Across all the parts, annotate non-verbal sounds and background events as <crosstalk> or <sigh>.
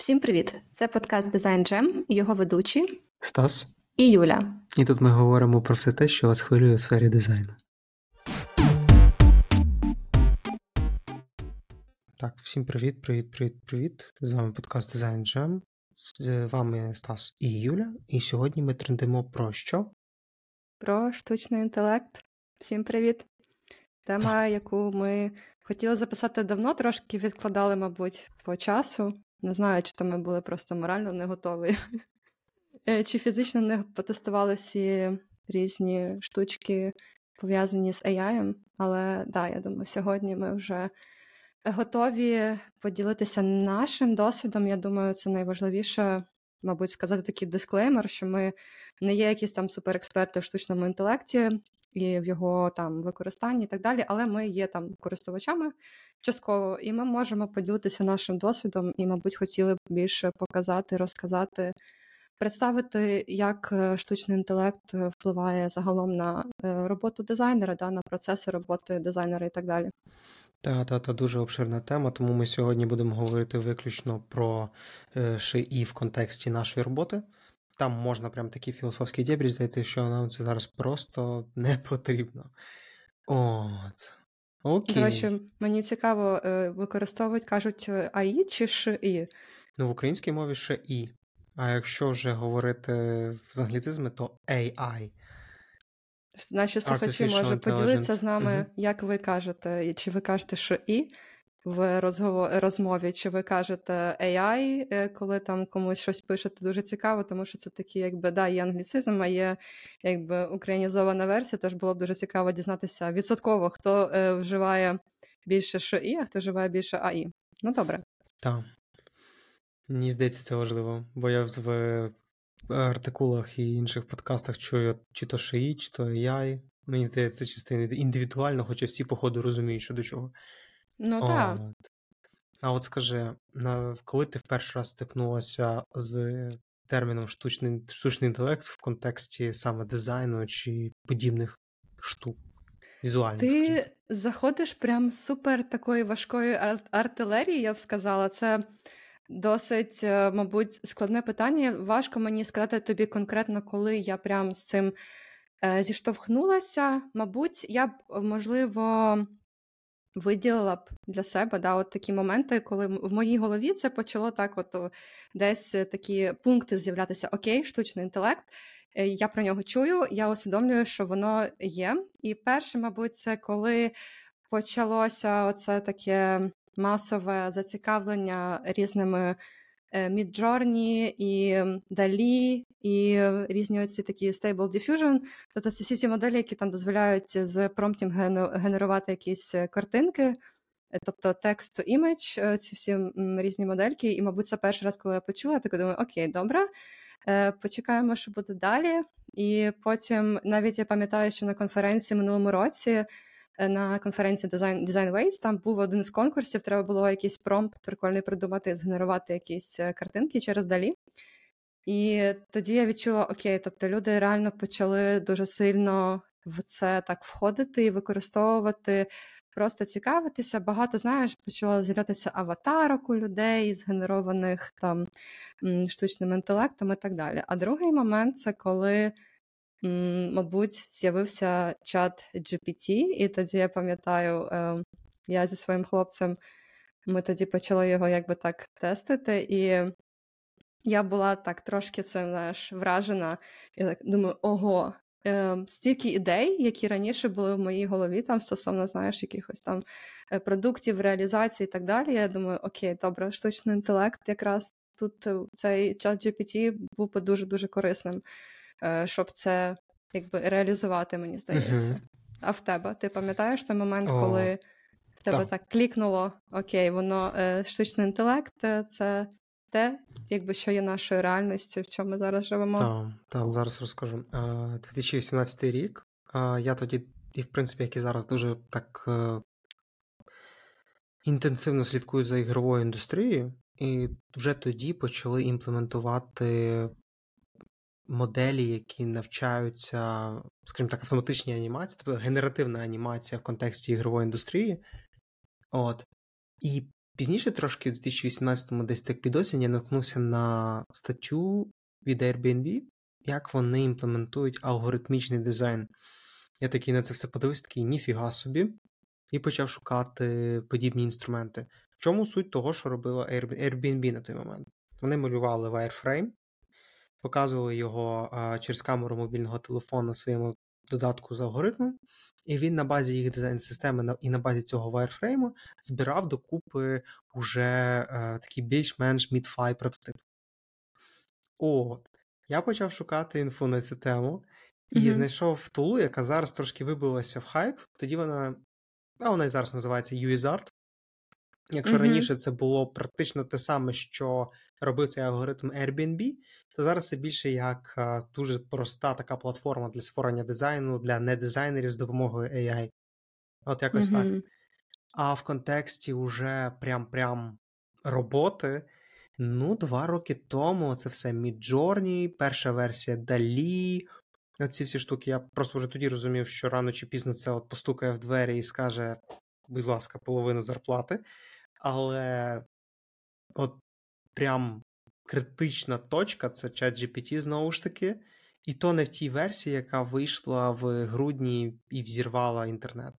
Всім привіт! Це подкаст Design Jam, його ведучі Стас. і Юля. І тут ми говоримо про все те, що вас хвилює у сфері дизайну. Так, всім привіт, привіт, привіт, привіт. З вами подкаст Design Jam. З вами Стас і Юля. І сьогодні ми трендимо про що? Про штучний інтелект. Всім привіт! Тема, Так. яку ми хотіли записати давно, трошки відкладали, мабуть, по часу. Не знаю, чи то ми були просто морально не готові, <laughs> Е, чи фізично не потестували всі різні штучки, пов'язані з AI. Але да, я думаю, сьогодні ми вже готові поділитися нашим досвідом. Я думаю, це найважливіше, мабуть, сказати такий дисклеймер, що ми не є якісь там суперексперти в штучному інтелекті і в його там використанні і так далі, але ми є там користувачами частково, і ми можемо поділитися нашим досвідом і, мабуть, хотіли б більше показати, розказати. Представити, як е, штучний інтелект е, впливає загалом на е, роботу дизайнера, да, на процеси роботи дизайнера і так далі. Та, та, та дуже обширна тема, тому ми сьогодні будемо говорити виключно про е, ШИ в контексті нашої роботи. Там можна прям такі філософські дебрі знайти, що нам це зараз просто <laughs> не потрібно. От. Окей. До речі, мені цікаво, е, використовують, кажуть, е, АІ чи ШІ? Ну, в українській мові ще і. А якщо вже говорити з англіцизми, то AI. Наші слухачі може поділитися з нами, Мгм. як ви кажете, чи ви кажете ШІ в розмові, чи ви кажете AI, е, коли там комусь щось пишете, дуже цікаво, тому що це такі, якби да, є англіцизм, а є якби українізована версія. Тож було б дуже цікаво дізнатися відсотково, хто е, вживає більше ШІ, а хто вживає більше АІ. Ну добре. Так. Мені здається, це важливо, бо я в артикулах і інших подкастах чую чи то ШИ, чи то AI. Мені здається, це чисто індивідуально, хоча всі, походу, розуміють, що до чого. Ну так. От. А от скажи, коли ти в перший раз стикнулася з терміном штучний, штучний інтелект в контексті саме дизайну чи подібних штук? Візуальних, скажімо. Ти заходиш прям супер такої важкої ар- артилерії, я б сказала. Це досить, е, мабуть, складне питання. Важко мені сказати тобі конкретно, коли я прям з цим е, зіштовхнулася. Мабуть, я б, можливо, виділила б для себе да, от такі моменти, коли в моїй голові це почало так, от десь е, такі пункти з'являтися: Окей, штучний інтелект. е, Я про нього чую, я усвідомлюю, що воно є. І перше, мабуть, це коли почалося оце таке масове зацікавлення різними Midjourney і Далі, і різні оці такі Stable Diffusion. Тобто це всі ці моделі, які там дозволяють з промптів гене- генерувати якісь картинки. Е, Тобто текст to image, е, ці всі різні модельки. І, мабуть, це перший раз, коли я почула, так думаю, окей, добре, е, почекаємо, що буде далі. І потім навіть я пам'ятаю, що на конференції минулому році, на конференції Design, Design Ways, там був один з конкурсів, треба було якийсь промпт прикольний придумати, згенерувати якісь е, картинки через далі. І тоді я відчула, окей, тобто люди реально почали дуже сильно в це так входити і використовувати, просто цікавитися. Багато знаєш, почало з'являтися аватарок у людей, згенерованих там штучним інтелектом і так далі. А другий момент це коли, мабуть, з'явився чат GPT, і тоді я пам'ятаю, е, я зі своїм хлопцем. Ми тоді почали його якби так тестити, і я була так трошки цим знаєш, вражена. Я так думаю, ого, е, стільки ідей, які раніше були в моїй голові, там стосовно знаєш, якихось там е, продуктів, реалізації і так далі. Я думаю, окей, добре, штучний інтелект, якраз тут е, цей чат GPT був би дуже дуже корисним, щоб це якби реалізувати, мені здається. А в тебе ти пам'ятаєш той момент, О, коли в тебе так. так клікнуло, окей, воно е, штучний інтелект, е, це те, якби що є нашою реальністю, в чому ми зараз живемо. Так, так, зараз розкажу. А, 2018 рік. Я тоді, і в принципі, як і зараз, дуже так е, інтенсивно слідкую за ігровою індустрією, і вже тоді почали імплементувати моделі, які навчаються, скажімо так, автоматичній анімації, тобто генеративна анімація в контексті ігрової індустрії. От. І Пізніше, трошки в 2018-му, десь так під осінь, я наткнувся на статтю від Airbnb, як вони імплементують алгоритмічний дизайн. Я такий на це все подивився, такий ніфіга собі, і почав шукати подібні інструменти. В чому суть того, що робила Airbnb на той момент? Вони малювали wireframe, показували його через камеру мобільного телефону своєму додатку з алгоритмом, і він на базі їх дизайн-системи і на базі цього wireframe збирав докупи уже а, такий більш-менш mid-fi прототип. От. Я почав шукати інфу на цю тему і mm-hmm. знайшов тулу, яка зараз трошки вибилася в хайп. Тоді вона, а вона і зараз називається UISART. Якщо mm-hmm. раніше це було практично те саме, що робив цей алгоритм Airbnb, то зараз це більше як дуже проста така платформа для створення дизайну для недизайнерів з допомогою AI. От якось mm-hmm. так. А в контексті уже прям-прям роботи. Ну, два роки тому це все Midjourney, перша версія Далі. Ці всі штуки. Я просто вже тоді розумів, що рано чи пізно це от постукає в двері і скаже, будь ласка, половину зарплати. Але от прям критична точка це ChatGPT, знову ж таки, і то не в тій версії, яка вийшла в грудні і взірвала інтернет.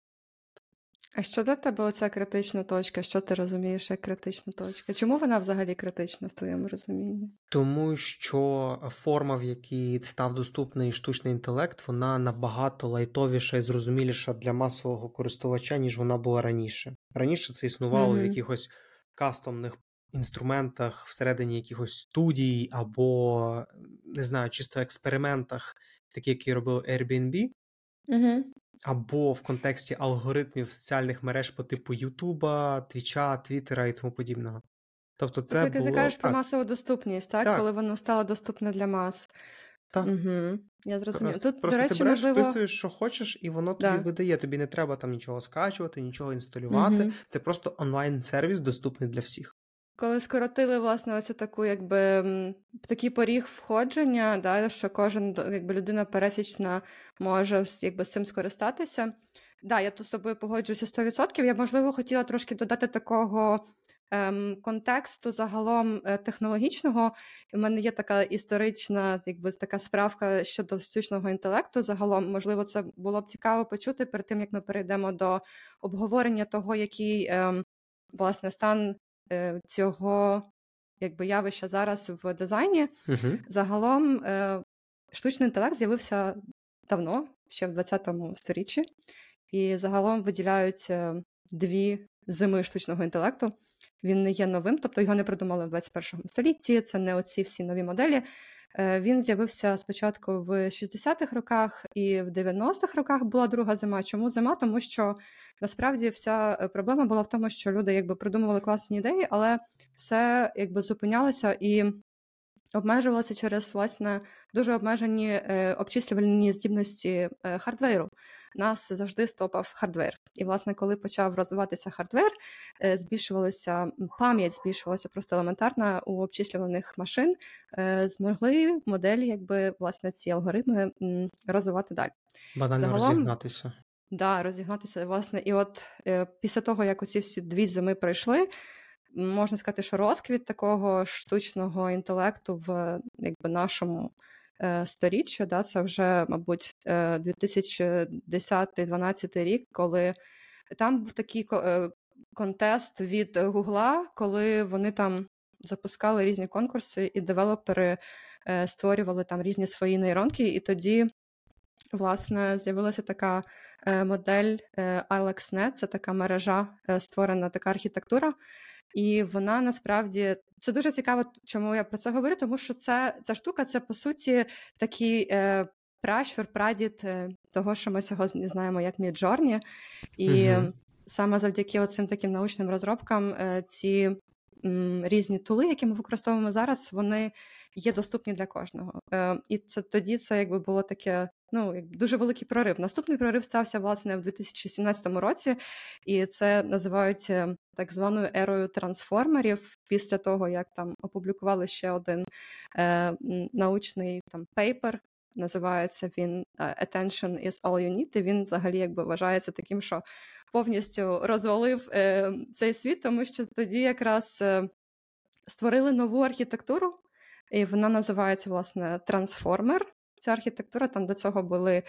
А що для тебе оця критична точка? Що ти розумієш як критична точка? Чому вона взагалі критична в твоєму розумінні? Тому що форма, в якій став доступний штучний інтелект, вона набагато лайтовіша і зрозуміліша для масового користувача, ніж вона була раніше. Раніше це існувало mm-hmm. в якихось кастомних інструментах всередині якихось студій або, не знаю, чисто експериментах, такі, які робив Airbnb. Mm-hmm або в контексті алгоритмів соціальних мереж по типу Ютуба, Твіча, Твіттера і тому подібного. Тобто, це тобто, було... ти кажеш так. про масову доступність, так? так? Коли воно стало доступне для мас. Так. Угу. Я зрозумів. Тут, Просто до речі, ти береш, можливо... вписуєш, що хочеш, і воно тобі да. видає. Тобі не треба там нічого скачувати, нічого інсталювати. Угу. Це просто онлайн-сервіс, доступний для всіх. Коли скоротили власне оцю таку, якби такий поріг входження, да, що кожен якби людина пересічна може якби, з цим скористатися. Да, я тут з собою погоджуюся 100%. Я, можливо, хотіла трошки додати такого ем, контексту загалом е, технологічного. У мене є така історична, якби така справка щодо штучного інтелекту. Загалом, можливо, це було б цікаво почути перед тим, як ми перейдемо до обговорення того, який ем, власне стан цього якби явища зараз в дизайні. Угу. Загалом е, штучний інтелект з'явився давно, ще в 20-му сторіччі, і загалом виділяють е, дві зими штучного інтелекту. Він не є новим, тобто його не придумали в 21 столітті. Це не оці всі нові моделі. Він з'явився спочатку в 60-х роках і в 90-х роках була друга зима. Чому зима? Тому що насправді вся е, проблема була в тому, що люди якби придумували класні ідеї, але все якби зупинялося і обмежувалося через власне дуже обмежені е, обчислювальні здібності е, hardware у. Нас завжди стопав hardware. І, власне, коли почав розвиватися hardware, е, збільшувалася пам'ять, збільшувалася просто елементарна у обчислюваних машин, е, змогли моделі, якби власне ці алгоритми розвивати далі. Банально Загалом, розігнатися. Да, розігнатися, власне, і от е, після того, як оці всі дві зими пройшли, можна сказати, що розквіт такого штучного інтелекту в якби нашому е, сторіччя, да, це вже, мабуть, 2010-2012 е, рік, коли там був такий е, контест від Гугла, коли вони там запускали різні конкурси, і девелопери е, створювали там різні свої нейронки, і тоді. Власне, з'явилася така е, модель е, AlexNet, це така мережа, створена така архітектура, і вона насправді це дуже цікаво, чому я про це говорю, тому що це ця штука це по суті такий е, пращур, прадід е, того, що ми сьогодні знаємо як Midjourney. І uh саме завдяки цим таким научним розробкам е, ці м, різні tool и, які ми використовуємо зараз, вони є доступні для кожного. Е, І це тоді це якби було таке ну дуже великий прорив. Наступний прорив стався власне в 2017 році, і це називають е, так званою ерою трансформерів. Після того як там опублікували ще один е, научний там paper називається він Attention is all you need, і він взагалі якби вважається таким, що повністю розвалив е, цей світ, тому що тоді якраз е, створили нову архітектуру, і вона називається власне Transformer. Ця архітектура там до цього були.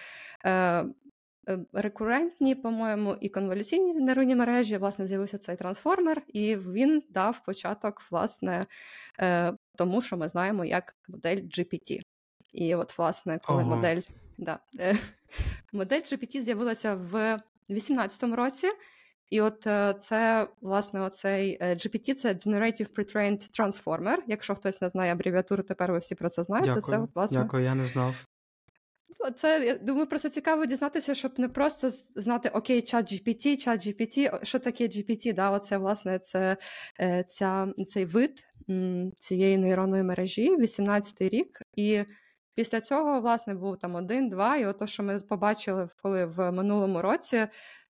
Е, Рекурентні, по-моєму, і конволюційні нейронні мережі, власне, з'явився цей трансформер, і він дав початок, власне, тому, що ми знаємо як модель GPT. І от, власне, коли ага. модель да, <laughs> модель GPT з'явилася в 2018 році, і от е, це, власне, оцей е, GPT це Generative Pre-trained Transformer. Якщо хтось не знає абревіатуру, тепер ви всі про це знаєте. Дякую, це, от, власне... Дякую, я не знав. Це я думаю, просто цікаво дізнатися, щоб не просто знати окей, чат GPT, чат GPT, що таке GPT, да, оце, власне, це е, ця, цей вид цієї нейронної мережі, 18-й рік. І після цього, власне, був там один, два, і от що ми побачили, коли в минулому році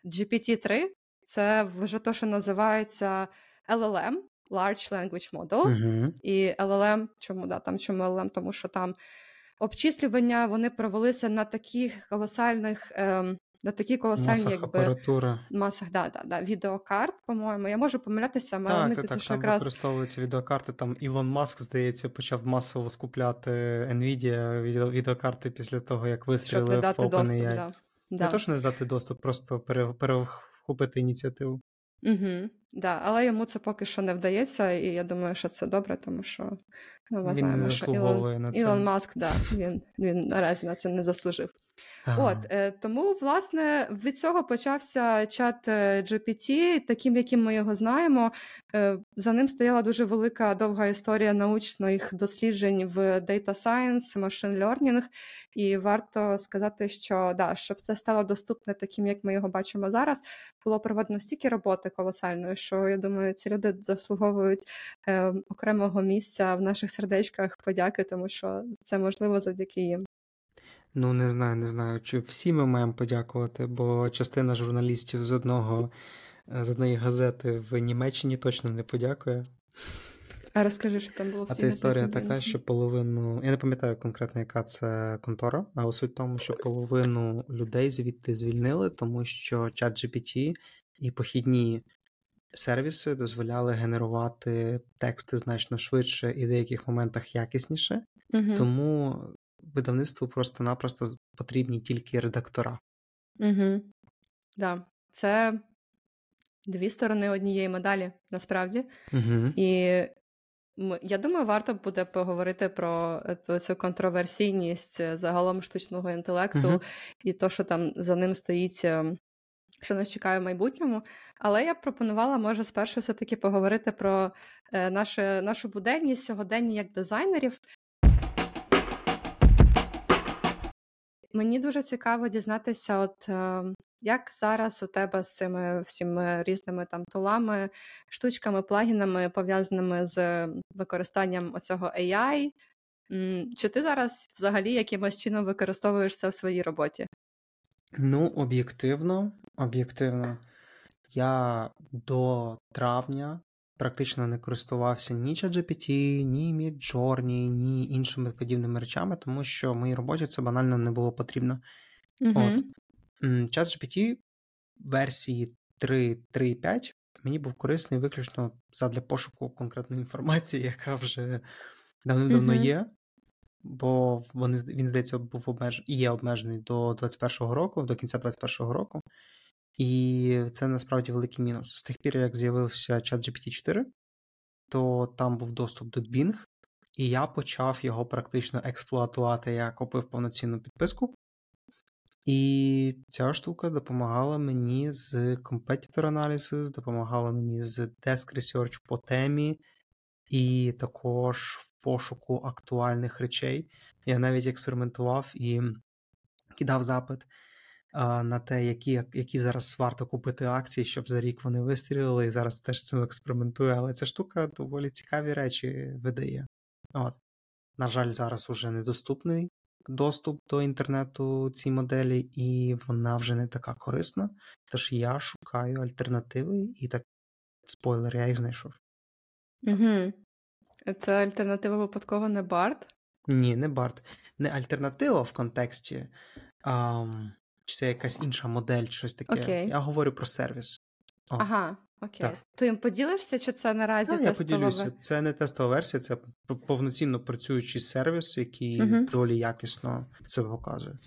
GPT-3 це вже то, що називається LLM, Large Language Model. Uh-huh. І LLM, чому да, там чому LLM? Тому що там обчислювання вони провелися на таких колосальних. Ем, на такі колосальні масах якби, апаратура. масах да, да, да, відеокарт, по-моєму. Я можу помилятися, але так, мислиться, так, що там якраз... використовуються відеокарти. Там Ілон Маск, здається, почав масово скупляти Nvidia відеокарти після того, як вистрілив Щоб не дати доступ, да. Не да. то, що не дати доступ, просто перехопити ініціативу. Угу, да, Але йому це поки що не вдається, і я думаю, що це добре, тому що ну, ми він знаємо, не що Ілон, на це. Ілон Маск, да, він він наразі на це не заслужив. От е, тому, власне, від цього почався чат е, GPT, таким, яким ми його знаємо. Е, за ним стояла дуже велика довга історія научних досліджень в Data Science, Machine Learning, і варто сказати, що да, щоб це стало доступне таким, як ми його бачимо зараз, було проведено стільки роботи колосальної, що я думаю, ці люди заслуговують е, окремого місця в наших сердечках подяки, тому що це можливо завдяки їм. Ну, не знаю, не знаю, чи всі ми маємо подякувати, бо частина журналістів з одного з одної газети в Німеччині точно не подякує. А розкажи, що там було в А це історія така, що половину. Я не пам'ятаю конкретно, яка це контора, а суть в тому, що половину людей звідти звільнили, тому що чат GPT і похідні сервіси дозволяли генерувати тексти значно швидше і в деяких моментах якісніше. Угу. Тому видавництву просто-напросто потрібні тільки редактора. Угу. Да. Це дві сторони однієї медалі, насправді. Угу. І я думаю, варто буде поговорити про е, цю контроверсійність е, загалом штучного інтелекту uh-huh. і то, що там за ним стоїть, е, що нас чекає в майбутньому. Але я б пропонувала, може, спершу все-таки поговорити про нашу, нашу буденність сьогодення як дизайнерів. Мені дуже цікаво дізнатися, от е, як зараз у тебе з цими всіми різними там тулами, штучками, плагінами, пов'язаними з використанням оцього AI. Чи ти зараз взагалі якимось чином використовуєш це в своїй роботі? Ну, об'єктивно, об'єктивно, я до травня практично не користувався ні ChatGPT, ні Midjourney, ні іншими подібними речами, тому що в моїй роботі це банально не було потрібно. Угу. От. ChatGPT версії 3.3.5 мені був корисний виключно задля пошуку конкретної інформації, яка вже давним-давно угу. є. Бо вони, він, здається, був обмеж... і є обмежений до 21-го року, до кінця 21-го року. І це насправді великий мінус. З тих пір, як з'явився ChatGPT 4, то там був доступ до Bing, і я почав його практично експлуатувати. Я купив повноцінну підписку. І ця штука допомагала мені з Competitor Analysis, допомагала мені з Desk Research по темі, і також в пошуку актуальних речей. Я навіть експериментував і кидав запит на те, які які зараз варто купити акції, щоб за рік вони вистрілили, і зараз теж цим експериментую. Але ця штука доволі цікаві речі видає. От. На жаль, зараз уже недоступний доступ до інтернету цій моделі, і вона вже не така корисна. Тож я шукаю альтернативи, і так спойлер, я їх знайшов. Угу. Це альтернатива випадково не Барт? Ні, не Барт. Не альтернатива в контексті, а, чи це якась інша модель, щось таке. Окей. Я говорю про сервіс. О. Ага, окей. Так. Ти їм поділишся, чи це наразі Так, я поділюся. Це не тестова версія, це повноцінно працюючий сервіс, який Мгм. доволі якісно себе показує.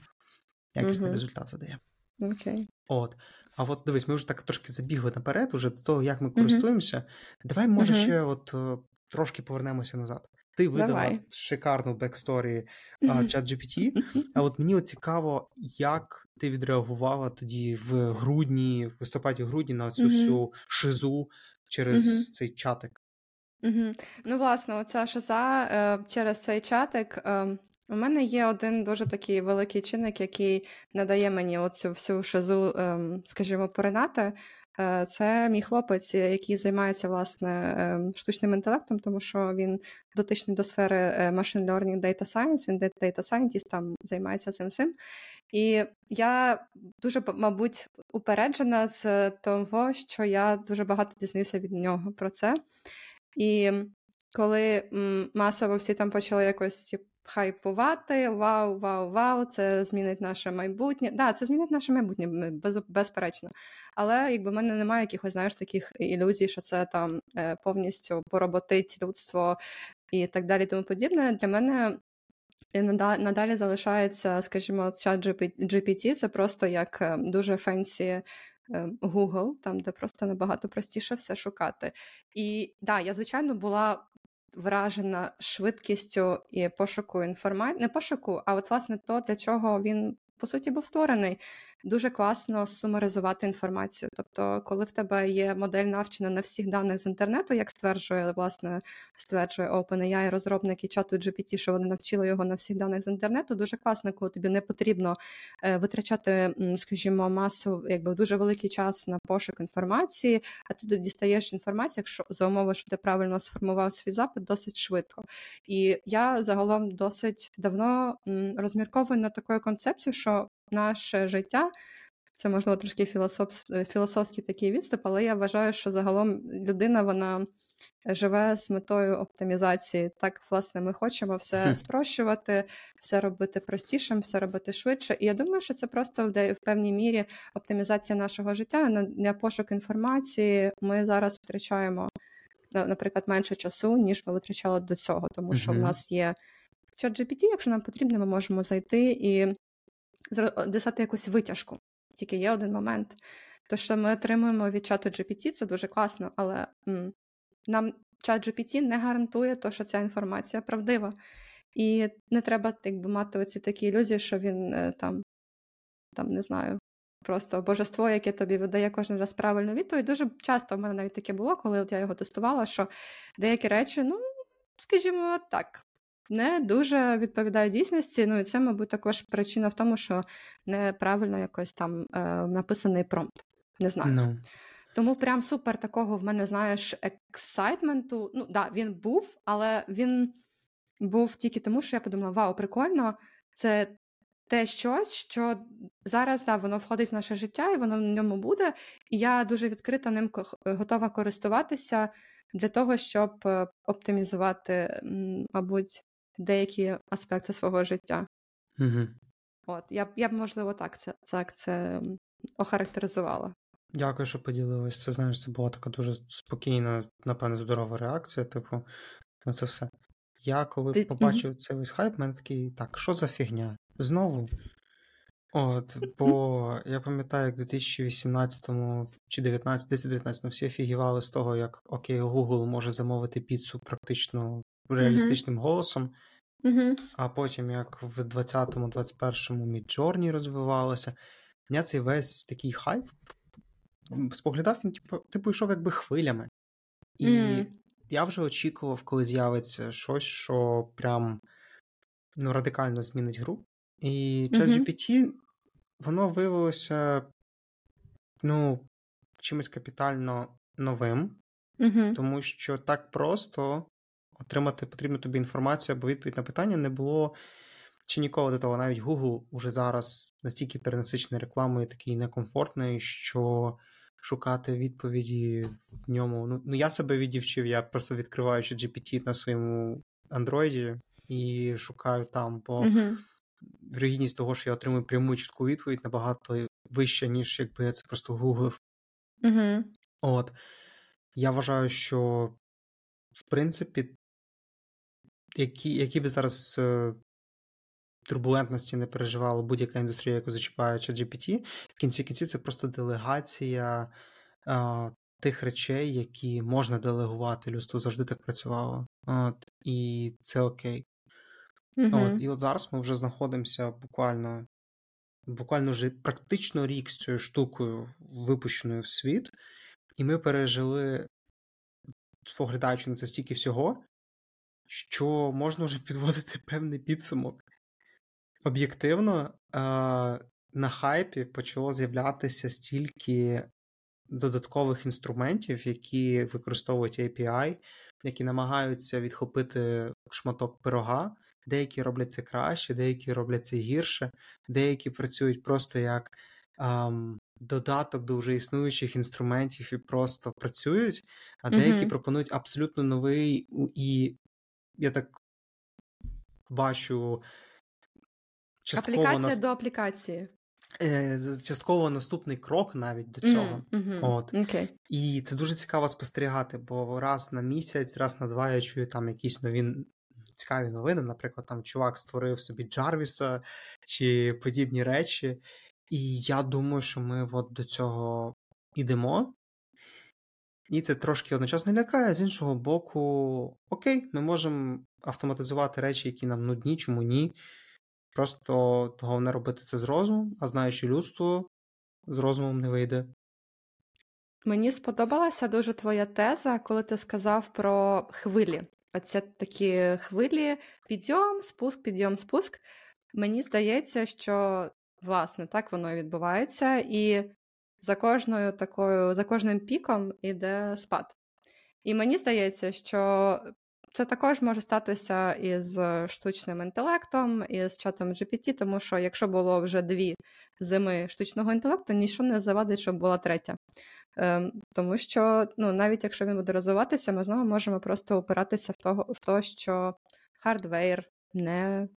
Якісний Мгм. результат видає. Окей. От. А от дивись, ми вже так трошки забігли наперед, уже до того, як ми користуємося. Давай, може, ще от е, трошки повернемося назад. Ти видала Давай. шикарну backstory ChatGPT, а от мені цікаво, як ти відреагувала тоді в грудні, в листопаді-грудні на цю всю шизу через цей чатик. Угу. Ну, власне, оця шиза е, через цей чатик. Е, у мене є один дуже такий великий чинник, який надає мені оцю всю шизу, е, скажімо, поринати. Е, це мій хлопець, який займається власне е, штучним інтелектом, тому що він дотичний до сфери е, machine learning, data science, він data scientist, там займається цим всім. І я дуже, мабуть, упереджена з того, що я дуже багато дізнаюся від нього про це. І коли масово всі там почали якось хайпувати, вау, вау, вау, це змінить наше майбутнє. Да, це змінить наше майбутнє, без, безперечно. Але якби в мене немає якихось, знаєш, таких ілюзій, що це там е, повністю пороботить людство і так далі, тому подібне. Для мене надалі залишається, скажімо, чат GPT, це просто як е, дуже фенсі Google, там, де просто набагато простіше все шукати. І да, я, звичайно, була вражена швидкістю і пошуку інформації, не пошуку, а от власне то, для чого він по суті був створений. Дуже класно сумаризувати інформацію. Тобто, коли в тебе є модель навчена на всіх даних з інтернету, як стверджує власне стверджує OpenAI, розробники чату GPT, що вони навчили його на всіх даних з інтернету. Дуже класно, коли тобі не потрібно е, витрачати, скажімо, масу, якби дуже великий час на пошук інформації, а ти дістаєш інформацію, якщо за умови, що ти правильно сформував свій запит, досить швидко. І я загалом досить давно розмірковую на такою концепцією, що наше життя. Це можливо трошки філософ... філософський такий відступ, але я вважаю, що загалом людина вона живе з метою оптимізації. Так, власне, ми хочемо все спрощувати, все робити простішим, все робити швидше. І я думаю, що це просто в певній мірі оптимізація нашого життя на, на пошук інформації. Ми зараз витрачаємо, наприклад, менше часу, ніж ми витрачали до цього, тому що в нас є чат GPT, якщо нам потрібно, ми можемо зайти і дістати якусь витяжку. Тільки є один момент. То, що ми отримуємо від чату GPT, це дуже класно, але м, нам чат GPT не гарантує, то, що ця інформація правдива. І не треба якби, мати оці такі ілюзії, що він е, там, там не знаю, просто божество, яке тобі видає кожен раз правильну відповідь. Дуже часто в мене навіть таке було, коли от я його тестувала, що деякі речі, ну, скажімо так, не дуже відповідає дійсності. Ну і це, мабуть, також причина в тому, що неправильно якось там е, написаний промпт. Не знаю. No. Ну. Тому прям супер такого в мене, знаєш, ексайтменту. Ну, да, він був, але він був тільки тому, що я подумала: вау, прикольно, це те щось, що зараз да, воно входить в наше життя, і воно в ньому буде. І я дуже відкрита ним готова користуватися для того, щоб е, оптимізувати, мабуть, деякі аспекти свого життя. Угу. От, я б я б, можливо, так це так це охарактеризувала. Дякую, що поділилась. Це знаєш, це була така дуже спокійна, напевно, здорова реакція, типу, на це все. Я коли Ти... побачив цей весь хайп, мене такий, так, що за фігня? Знову. От, бо я пам'ятаю, як в 2018 чи 2019 19 всі офігівали з того, як окей, Google може замовити піцу практично реалістичним mm-hmm. голосом. Mm-hmm. А потім, як в 20-му, 21-му Midjourney розвивалося, мене цей весь такий хайп споглядав, він типу, типу йшов якби хвилями. І mm. я вже очікував, коли з'явиться щось, що прям ну, радикально змінить гру. І ChatGPT, mm-hmm. воно виявилося ну, чимось капітально новим, mm-hmm. тому що так просто отримати потрібну тобі інформацію або відповідь на питання не було чи ніколи до того. Навіть Google уже зараз настільки перенасичений рекламою, такий некомфортний, що шукати відповіді в ньому. Ну, ну я себе відівчив, я просто відкриваючи GPT на своєму андроїді, і шукаю там, бо Угу. вірогідність того, що я отримую пряму чітку відповідь, набагато вища, ніж якби я це просто гуглив. Угу. От. Я вважаю, що в принципі, які які би зараз е, турбулентності не переживала будь-яка індустрія, яку зачіпає ChatGPT, в кінці кінців це просто делегація е, тих речей, які можна делегувати. Людство завжди так працювало. От, І це окей. Угу. От, І от зараз ми вже знаходимося буквально буквально вже практично рік з цією штукою, випущеною в світ, і ми пережили, споглядаючи на це стільки всього, що можна вже підводити певний підсумок. Об'єктивно, на хайпі почало з'являтися стільки додаткових інструментів, які використовують API, які намагаються відхопити шматок пирога. Деякі роблять це краще, деякі роблять це гірше, деякі працюють просто як ам, додаток до вже існуючих інструментів і просто працюють, а деякі Мгм. пропонують абсолютно новий і я так бачу частково, Аплікація нас... до аплікації. е, частково наступний крок навіть до цього. Угу. От. Окей. І це дуже цікаво спостерігати, бо раз на місяць, раз на два я чую там якісь нові цікаві новини. Наприклад, там чувак створив собі Джарвіса чи подібні речі. І я думаю, що ми от до цього йдемо. І це трошки одночасно лякає, з іншого боку, окей, ми можемо автоматизувати речі, які нам нудні, чому ні. Просто головне робити це з розумом, а знаючи людство, з розумом не вийде. Мені сподобалася дуже твоя теза, коли ти сказав про хвилі. Оце такі хвилі, підйом, спуск, підйом, спуск. Мені здається, що власне так воно і відбувається, і за кожною такою, за кожним піком іде спад. І мені здається, що це також може статися із штучним інтелектом, і з чатом GPT, тому що якщо було вже дві зими штучного інтелекту, нічого не завадить, щоб була третя. Ем, тому що ну, навіть якщо він буде розвиватися, ми знову можемо просто опиратися в того, в те, що hardware не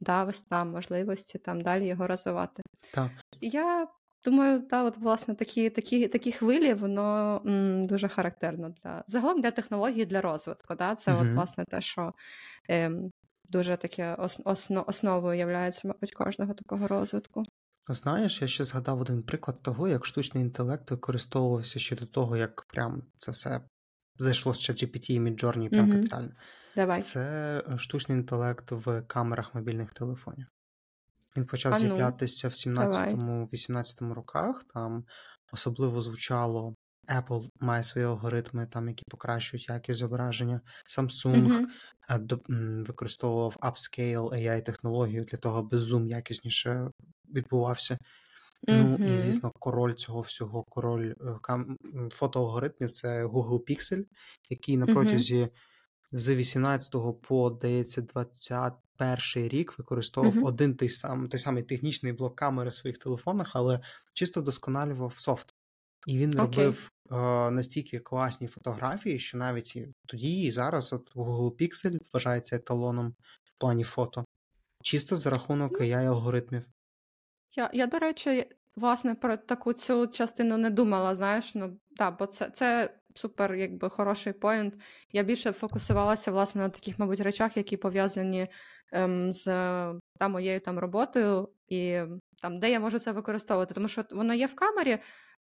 дав нам можливості там далі його розвивати. Так. Я думаю, та, от, власне, такі такі, такі хвилі, воно м, дуже характерно для загалом для технології, для розвитку. Да? Це, Мгм. от, власне, те, що ем, дуже таке ос, осно, основою являється, мабуть, кожного такого розвитку. Знаєш, я ще згадав один приклад того, як штучний інтелект використовувався ще до того, як прям це все зайшло з ChatGPT і Midjourney прям Мгм. капітально. Давай. Це штучний інтелект в камерах мобільних телефонів. Він почав ну, з'являтися в 17-18 роках. Там особливо звучало Apple має свої алгоритми, там які покращують якість зображення. Samsung uh-huh. використовував upscale ai технологію для того, аби Zoom якісніше відбувався. Uh-huh. Ну і звісно, король цього всього, король е, кам... фотоалгоритмів це Google Pixel, який на протязі uh-huh. з 18 по, дається, 20 перший рік використовував uh-huh. один той сам, той самий технічний блок камери в своїх телефонах, але чисто досконалював софт. І він okay. робив е, настільки класні фотографії, що навіть тоді і зараз от Google Pixel вважається еталоном в плані фото, чисто за рахунок ну. ai алгоритмів. Я, я, до речі, власне, про таку цю частину не думала, знаєш, ну, да, бо це, це супер, якби хороший поінт. Я більше фокусувалася власне на таких, мабуть, речах, які пов'язані ем, з та, моєю там роботою, і там, де я можу це використовувати. Тому що воно є в камері.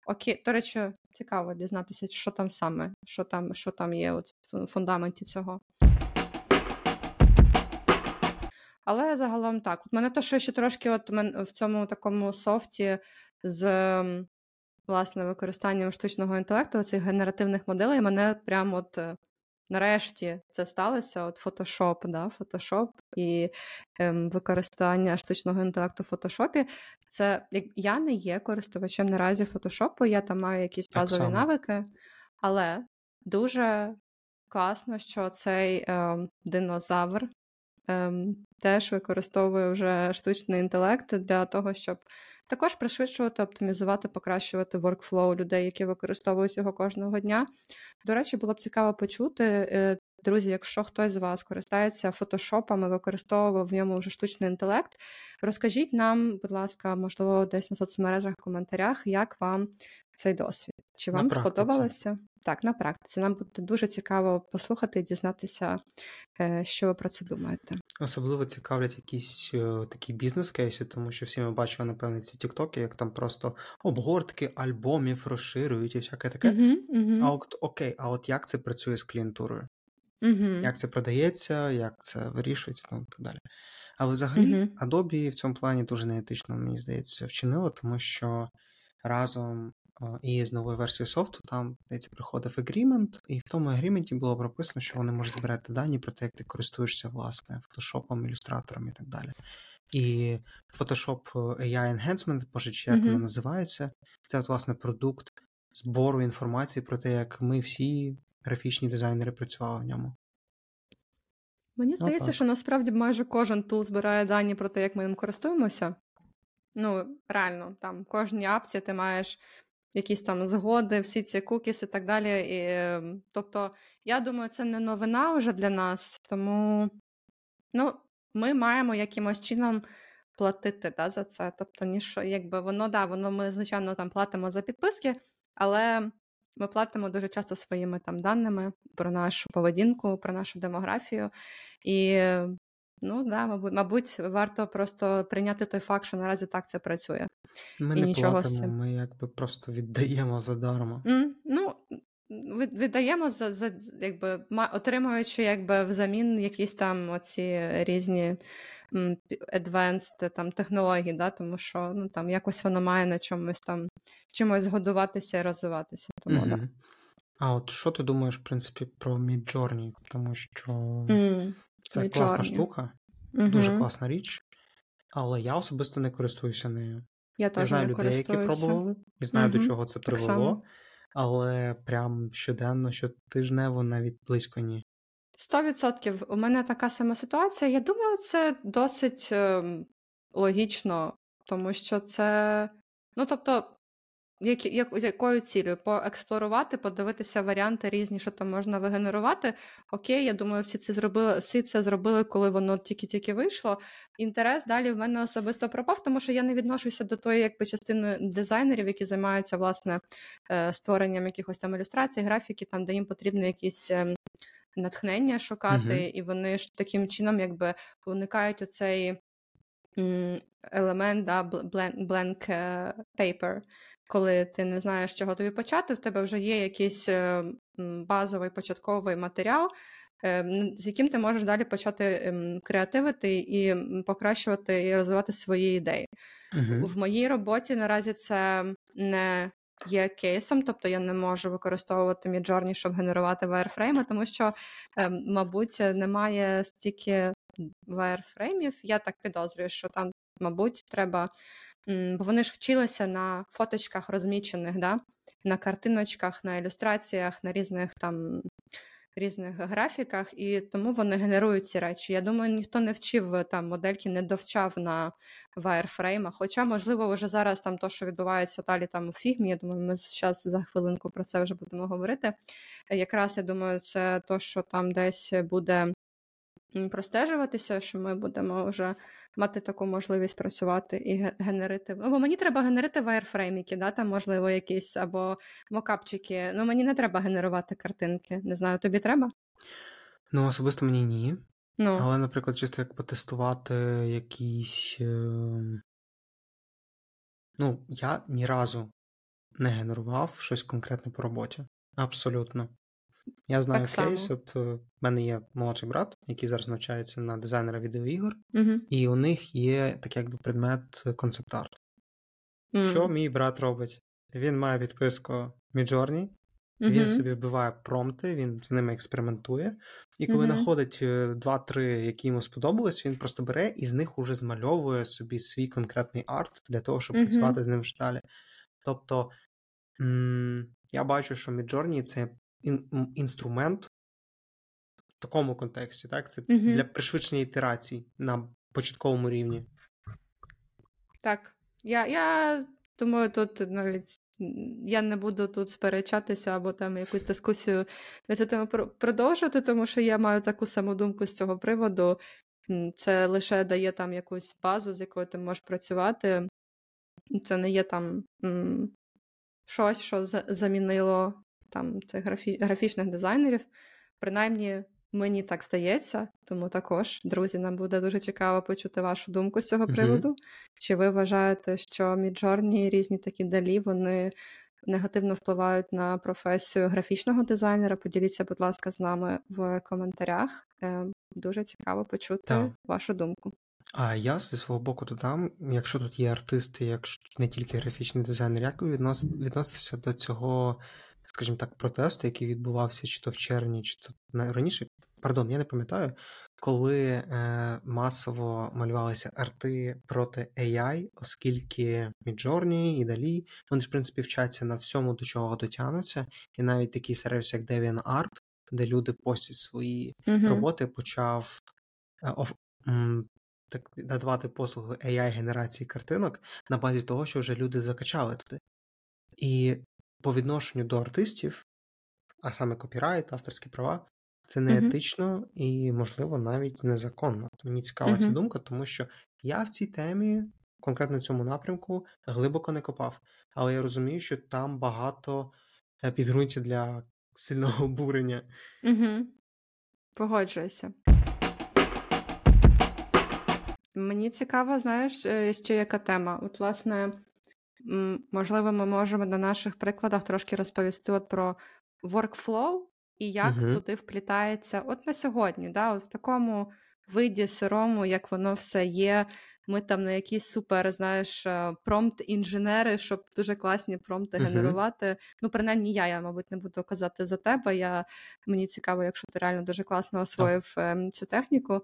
Окей, до речі, цікаво дізнатися, що там саме, що там, що там є от в фундаменті цього. Але загалом так. От мене то, що ще трошки от в цьому такому софті з власне використанням штучного інтелекту, цих генеративних моделей, мене прямо от е, нарешті це сталося. От Photoshop, да, Photoshop і ем, використання штучного інтелекту в фотошопі. Це я не є користувачем наразі фотошопу, я там маю якісь базові навики, але дуже класно, що цей ем, динозавр ем, теж використовує вже штучний інтелект для того, щоб також пришвидшувати, оптимізувати, покращувати воркфлоу людей, які використовують його кожного дня. До речі, було б цікаво почути, е, друзі, якщо хтось з вас користається фотошопами, використовував в ньому вже штучний інтелект, розкажіть нам, будь ласка, можливо, десь на соцмережах, в коментарях, як вам цей досвід? Чи вам сподобалося? Так, на практиці. Нам буде дуже цікаво послухати і дізнатися, е, що ви про це думаєте. Особливо цікавлять якісь е, такі бізнес-кейси, тому що всі ми бачили, напевно, ці тіктоки, як там просто обгортки альбомів розширюють і всяке таке. Угу, угу. А от окей, а от як це працює з клієнтурою? Угу. Як це продається, як це вирішується, ну і так далі. Але взагалі. Adobe в цьому плані дуже неетично, мені здається, вчинило, тому що разом і з новою версією софту там здається, приходив агрімент, і в тому агріменті було прописано, що вони можуть збирати дані про те, як ти користуєшся власне фотошопом, ілюстратором і так далі. І Photoshop AI Enhancement, боже, чи як воно називається, це от власне продукт збору інформації про те, як ми всі графічні дизайнери працювали в ньому. Мені здається, Отак. що насправді майже кожен тул збирає дані про те, як ми ним користуємося. Ну, реально, там в кожній апці ти маєш якісь там згоди, всі ці кукіс і так далі. І, ем, Тобто, я думаю, це не новина вже для нас, тому ну, ми маємо якимось чином платити да, за це. Тобто, ніж, якби воно, да, воно ми, звичайно, там платимо за підписки, але ми платимо дуже часто своїми там даними про нашу поведінку, про нашу демографію. І Ну да, мабуть, мабуть, варто просто прийняти той факт, що наразі так це працює. Ми І не нічого платимо, з цим. ми якби просто віддаємо задарма. Mm, ну, віддаємо за, за якби отримуючи якби взамін якісь там оці різні advanced там технології, да, тому що ну там якось воно має на чомусь там чимось годуватися і розвиватися. Тому mm-hmm. да. А от що ти думаєш, в принципі, про Midjourney? Тому що mm. Це Від класна штука, угу. дуже класна річ, але я особисто не користуюся нею. Я теж знаю не людей, які пробували, і знаю, угу. до чого це привело, але прям щоденно, щотижнево навіть близько ні. Сто відсотків. У мене така сама ситуація. Я думаю, це досить е, логічно, тому що це. Ну, тобто, як, як, якою цілею? Поексплорувати, подивитися варіанти різні, що там можна вигенерувати. Окей, я думаю, всі це зробили, всі це зробили, коли воно тільки-тільки вийшло. Інтерес далі в мене особисто пропав, тому що я не відношуся до тої, якби частини дизайнерів, які займаються власне е, створенням якихось там ілюстрацій, графіки, там, де їм потрібно якісь. Ем, натхнення шукати, uh-huh. і вони ж таким чином якби уникають оцей елемент да, blank е, paper, коли ти не знаєш, чого тобі почати, в тебе вже є якийсь е, базовий початковий матеріал, е, з яким ти можеш далі почати ем, креативити і покращувати і розвивати свої ідеї. uh В моїй роботі наразі це не є кейсом, тобто я не можу використовувати Midjourney, щоб генерувати вайрфрейми, тому що, ем, мабуть, немає стільки вайрфреймів. Я так підозрюю, що там, мабуть, треба бо вони ж вчилися на фоточках розмічених, да? на картиночках, на ілюстраціях, на різних там різних графіках, і тому вони генерують ці речі. Я думаю, ніхто не вчив там модельки, не довчав на вайрфреймах. Хоча, можливо, вже зараз там то, що відбувається далі там у фігмі, я думаю, ми зараз за хвилинку про це вже будемо говорити. Якраз я думаю, це то, що там десь буде простежуватися, що ми будемо вже мати таку можливість працювати і генерити. Ну, бо мені треба генерити вайрфрейміки, да, там, можливо, якісь або мокапчики. Ну, мені не треба генерувати картинки. Не знаю, тобі треба? Ну, особисто мені ні. Ну. Але, наприклад, чисто як потестувати якісь. Е... Ну, я ні разу не генерував щось конкретне по роботі. Абсолютно. Я знаю так кейс. От е, в мене є молодший брат, який зараз навчається на дизайнера відеоігор, угу. і у них є так якби предмет концепт-арт. Mm. Що мій брат робить? Він має підписку Midjourney, він mm-hmm. собі вбиває промпти, він з ними експериментує. І коли mm-hmm. знаходить е, два-три, які йому сподобались, він просто бере і з них уже змальовує собі свій конкретний арт для того, щоб mm-hmm. працювати з ним вже далі. Тобто м- я бачу, що Midjourney — це ін- інструмент в такому контексті, так? Це угу. для пришвидшення ітерацій на початковому рівні. Так. Я я думаю, тут навіть я не буду тут сперечатися або там якусь дискусію на цю тему продовжувати, тому що я маю таку саму думку з цього приводу. Це лише дає там якусь базу, з якою ти можеш працювати. Це не є там м- щось, що замінило там цих графі- графічних дизайнерів. Принаймні, мені так здається, тому також, друзі, нам буде дуже цікаво почути вашу думку з цього приводу. Mm-hmm. Чи ви вважаєте, що міджорні різні такі далі вони негативно впливають на професію графічного дизайнера? Поділіться, будь ласка, з нами в коментарях. Е, дуже цікаво почути так. вашу думку. А я зі свого боку додам, якщо тут є артисти, якщо не тільки графічний дизайнер, як ви віднос, відноситеся до цього, скажімо так, протесту, який відбувався чи то в червні, чи то раніше, пардон, я не пам'ятаю, коли е, масово малювалися арти проти AI, оскільки Midjourney і далі, вони ж в принципі вчаться на всьому, до чого дотягнуться, і навіть такий сервіс, як DeviantArt, де люди постять свої mm-hmm. роботи, почав е, оф, м, так надавати послуги AI-генерації картинок на базі того, що вже люди закачали туди. І по відношенню до артистів, а саме копірайт, авторські права, це не етично і, можливо, навіть незаконно. Мені цікава ця думка, тому що я в цій темі, конкретно в цьому напрямку, глибоко не копав. Але я розумію, що там багато е, підґрунтя для сильного обурення. Угу. Погоджуюся. Мені цікаво, знаєш, е, ще яка тема. От, власне, можливо, ми можемо на наших прикладах трошки розповісти от про workflow і як угу. туди вплітається от на сьогодні, да, от в такому виді сирому, як воно все є. Ми там на якісь супер, знаєш, е, промпт-інженери, щоб дуже класні промпти uh-huh. генерувати. Ну, принаймні, я, я, мабуть, не буду казати за тебе. Я, Мені цікаво, якщо ти реально дуже класно освоїв uh-huh. цю техніку.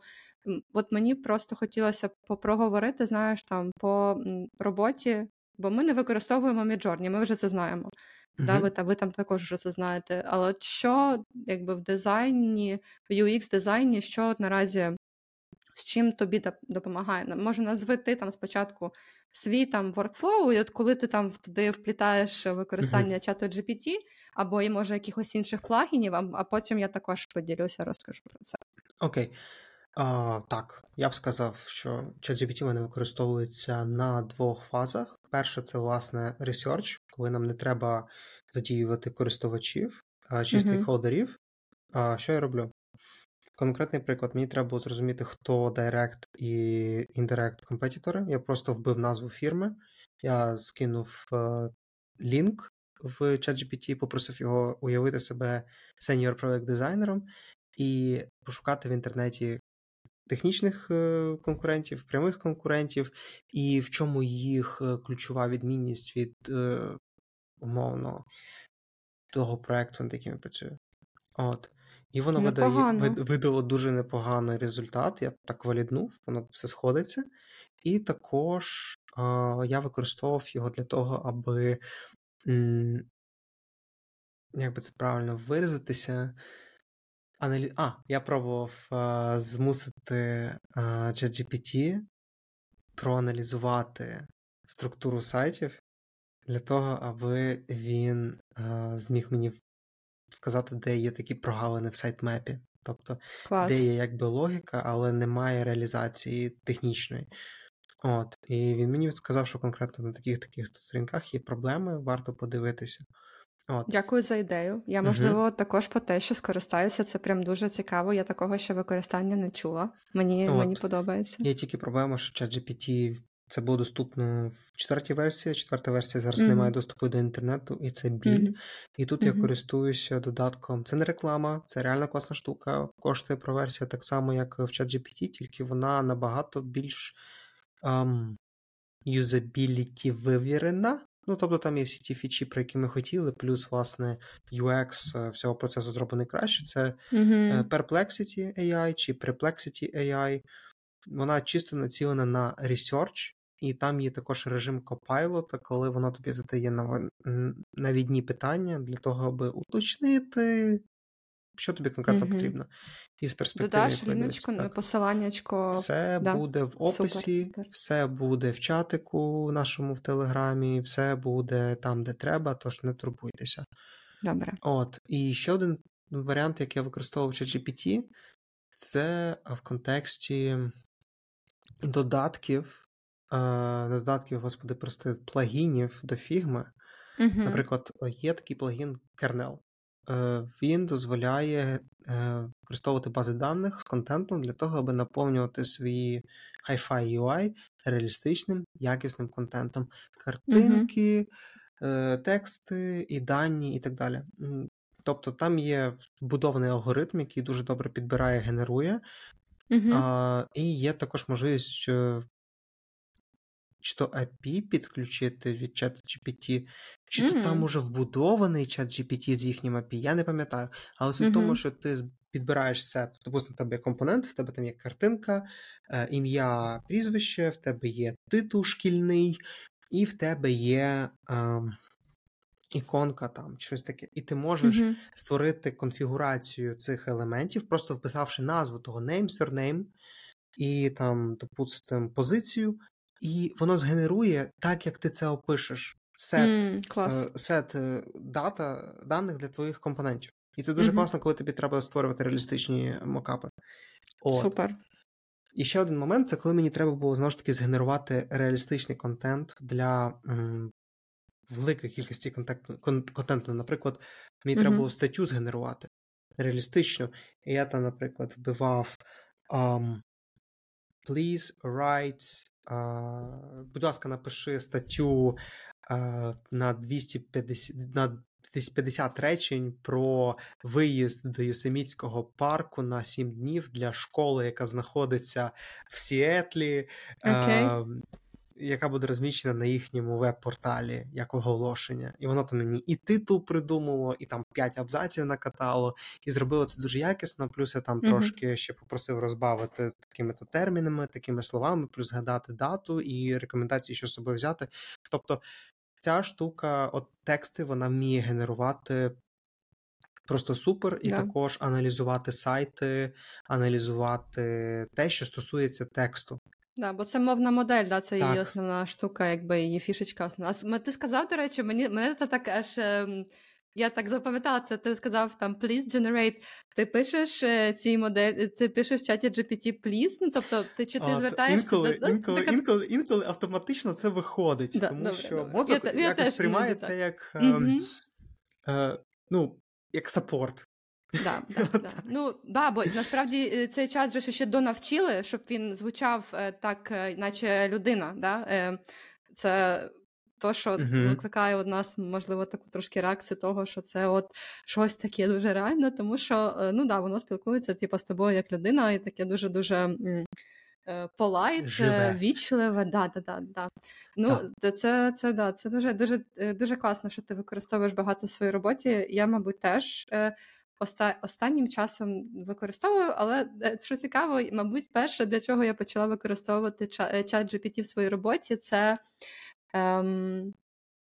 От мені просто хотілося попроговорити, знаєш, там по роботі, бо ми не використовуємо Midjourney, ми вже це знаємо. Uh-huh. Да, ви, та, ви там також вже це знаєте. Але от що якби в дизайні, в UX дизайні, що от наразі з чим тобі допомагає? Може, назви ти там спочатку свій там workflow, і от коли ти там туди вплітаєш використання uh-huh. чату GPT, або і може якихось інших плагінів, а потім я також поділюся, розкажу про це. Окей. Okay. А, Так, я б сказав, що ChatGPT в мене використовується на двох фазах. Перше, це власне research, коли нам не треба задіювати користувачів чи стейкхолдерів. А що я роблю? Конкретний приклад, мені треба було зрозуміти, хто Direct і Indirect компетітори. Я просто вбив назву фірми, я скинув е, лінк в ChatGPT, попросив його уявити себе senior product дизайнером і пошукати в інтернеті технічних е, конкурентів, прямих конкурентів, і в чому їх е, ключова відмінність від умовно того проекту, над яким я працюю. От. І воно видає, видало дуже непоганий результат. Я так валіднув, воно все сходиться. І також е, я використовував його для того, аби, м, як би це правильно виразитися. Аналі... А, я пробував е, змусити ChatGPT проаналізувати структуру сайтів для того, аби він е, зміг мені сказати, де є такі прогалини в сайтмепі. Тобто, Клас. де є якби логіка, але немає реалізації технічної. От, І він мені сказав, що конкретно на таких таких сторінках є проблеми, варто подивитися. От. Дякую за ідею. Я, можливо, угу. також по те, що скористаюся, це прям дуже цікаво. Я такого ще використання не чула. Мені От. мені подобається. Є тільки проблема, що ChatGPT це було доступно в четвертій версії. Четверта версія зараз mm-hmm. не має доступу до інтернету, і це біль. Mm-hmm. І тут mm-hmm. я користуюся додатком. Це не реклама, це реально класна штука. Коштує про версія так само, як в ChatGPT, тільки вона набагато більш um, юзабіліті вивірена. Ну, тобто там є всі ті фічі, про які ми хотіли, плюс, власне, UX е, всього процесу зроблений краще. Це mm-hmm. Perplexity AI чи Perplexity AI. Вона чисто націлена на research, і там є також режим Copilot, коли воно тобі задає навідні питання для того, аби уточнити що тобі конкретно угу. потрібно. І з перспективи Додаш ліночку, посиланнячко. Все да. буде в описі, супер, супер. все буде в чатику нашому в Телеграмі, все буде там, де треба, тож не турбуйтеся. Добре. От, і ще один варіант, який я використовував в GPT, це в контексті додатків, не додатків, господи, прости, плагінів до фігми. uh Наприклад, є такий плагін Kernel. Е, він дозволяє е, використовувати бази даних з контентом для того, аби наповнювати свої Hi-Fi UI реалістичним, якісним контентом. Картинки, uh тексти і дані, і так далі. Тобто там є вбудований алгоритм, який дуже добре підбирає, генерує, uh а, і є також можливість чи то API підключити від чат GPT, чи mm-hmm. то там уже вбудований чат GPT з їхнім API, я не пам'ятаю. Але суть в mm-hmm. тому, що ти підбираєш сет, допустимо, в тебе є компонент, в тебе там є картинка, ім'я, прізвище, в тебе є титул шкільний, і в тебе є. Е, Іконка там, щось таке, і ти можеш mm-hmm. створити конфігурацію цих елементів, просто вписавши назву того name, surname, і там, допустимо, позицію, і воно згенерує так, як ти це опишеш. Сет mm, клас. сет е, дата даних для твоїх компонентів. І це дуже mm-hmm. класно, коли тобі треба створювати реалістичні мокапи. От. Супер. І ще один момент це коли мені треба було знову ж таки згенерувати реалістичний контент для м, великої кількості контенту. контенту. Наприклад, мені mm-hmm. треба було статтю згенерувати реалістично. І я там, наприклад, вбивав um, Please write Будь ласка, напиши статтю на 250 на 250 речень про виїзд до Юсемітського парку на 7 днів для школи, яка знаходиться в Сіетлі. Okay яка буде розміщена на їхньому веб-порталі як оголошення. І воно там мені і титул придумало, і там п'ять абзаців накатало, і зробило це дуже якісно. Плюс я там mm-hmm. трошки ще попросив розбавити такими-то термінами, такими словами, плюс згадати дату і рекомендації, що з собою взяти. Тобто ця штука, от тексти, вона вміє генерувати. Просто супер, і yeah. також аналізувати сайти, аналізувати те, що стосується тексту. Да, бо це мовна модель, да, це її основна штука, якби її фішечка основна. Ти сказав, до речі, мені мене це так аж. Ем, я так запам'ятала це, ти сказав там please generate. Ти пишеш е, ці моделі, ти пишеш в чаті GPT please, ну тобто ти чи ти От, звертаєшся інколи, до інколи, така... інколи, інколи автоматично це виходить, да, тому добре, що добре. мозок я, якось сприймає це як mm е, ну, як саппорт. Да, <laughs> да, да. Ну да, бо насправді е, цей чат же ще донавчили, щоб він звучав е, так, е, наче людина. Да? Це то, що uh-huh. викликає у нас, можливо, таку трошки реакцію того, що це от щось таке дуже реальне, тому що ну да, воно спілкується типу, з тобою як людина, і таке дуже-дуже. Полайт, вічливе, да, да, да, да. Ну, да. це це, да, це дуже дуже дуже класно, що ти використовуєш багато в своїй роботі. Я, мабуть, теж оста- останнім часом використовую, але е, що цікаво, мабуть, перше, для чого я почала використовувати чат GPT в своїй роботі, це ем,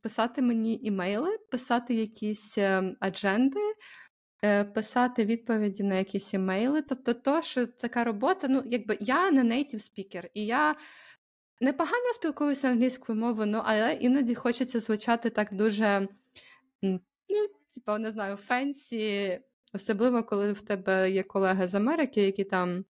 писати мені імейли, писати якісь ем, адженди. Е, писати відповіді на якісь імейли, тобто, то, що така робота, ну якби я не нейтів спікер, і я непогано спілкуюся англійською мовою, ну але іноді хочеться звучати так дуже, ну, типу, не знаю, фенсі, Особливо, коли в тебе є колеги з Америки, які там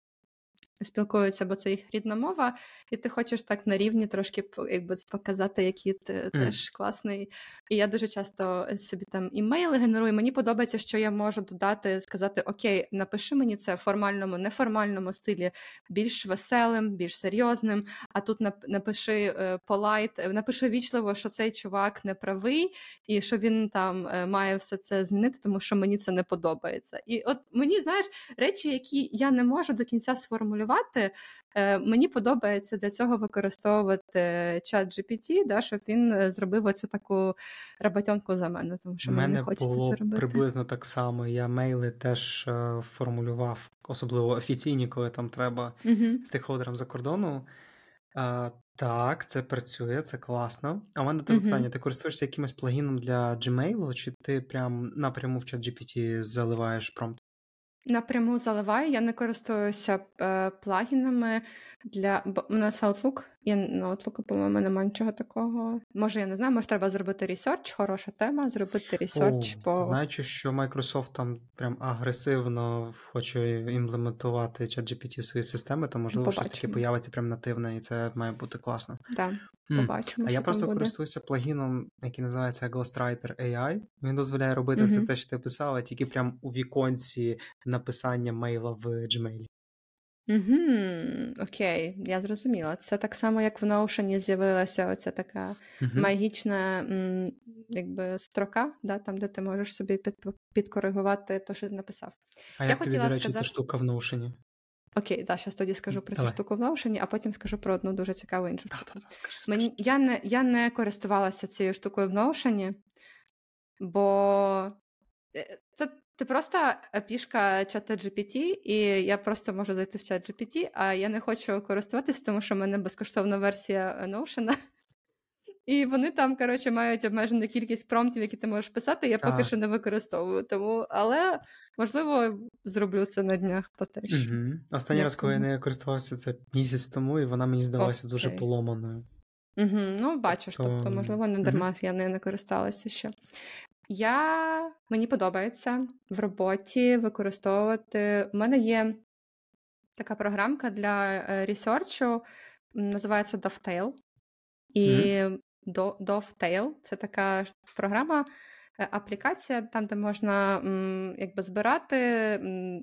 спілкуються, бо це їх рідна мова, і ти хочеш так на рівні трошки якби, показати, який ти mm. теж класний. І я дуже часто собі там імейли генерую. Мені подобається, що я можу додати, сказати: Окей, напиши мені це в формальному, неформальному стилі, більш веселим, більш серйозним. А тут напиши polite, е, напиши вічливо, що цей чувак не правий, і що він там е, має все це змінити, тому що мені це не подобається. І от мені знаєш речі, які я не можу до кінця сформулювати малювати. Е, мені подобається для цього використовувати чат GPT, да, щоб він е, зробив оцю таку роботянку за мене, тому що мені не хочеться було це робити. Приблизно так само. Я мейли теж е, формулював, особливо офіційні, коли там треба uh-huh. стейкхолдерам за кордону. А, Так, це працює, це класно. А в мене таке uh-huh. питання: ти користуєшся якимось плагіном для Gmail, чи ти прям напряму в чат GPT заливаєш промпт? Напряму заливаю, я не користуюся е, плагінами для. Бо у нас Outlook, я на Outlook, по-моєму, немає нічого такого. Може, я не знаю, може треба зробити research, хороша тема, зробити research по. Знаючи, що Microsoft там прям агресивно хоче імплементувати ChatGPT в свої системи, то можливо щось таке появиться прям нативне, і це має бути класно. Так, побачимо. А що я просто буде. користуюся плагіном, який називається Ghostwriter AI. Він дозволяє робити Мгм. все те, що ти писала, тільки прям у віконці написання мейла в Gmail. Угу, окей, я зрозуміла. Це так само, як в Notion з'явилася оця така Мгм. магічна м, якби, строка, да, там, де ти можеш собі під, підкоригувати те, що ти написав. А Я як тобі, до хотіла речі, ця штука в Notion? Окей, да, зараз тоді скажу про Давай. цю штуку в Notion, а потім скажу про одну дуже цікаву іншу штуку. Да-да-да, скажи, Мені, я, не, я не користувалася цією штукою в Notion, бо е, ти просто пішка чата GPT, і я просто можу зайти в чат GPT, а я не хочу користуватися, тому що в мене безкоштовна версія е, Notion. <laughs> І вони там, коротше, мають обмежену кількість промптів, які ти можеш писати, я поки Так. що не використовую. Тому, але можливо, зроблю це на днях по те, що. Угу. Останній раз, коли я нею користувався, це місяць тому, і вона мені здалася дуже Окей. поломаною. Угу, ну, бачиш, Тобто, тобто, можливо, не дарма я нею не користалася ще. Я... Мені подобається в роботі використовувати. У мене є така програмка для е, ресерчу, називається Dovetail. І до- Dovetail — це така програма, е, аплікація, там, де можна якби збирати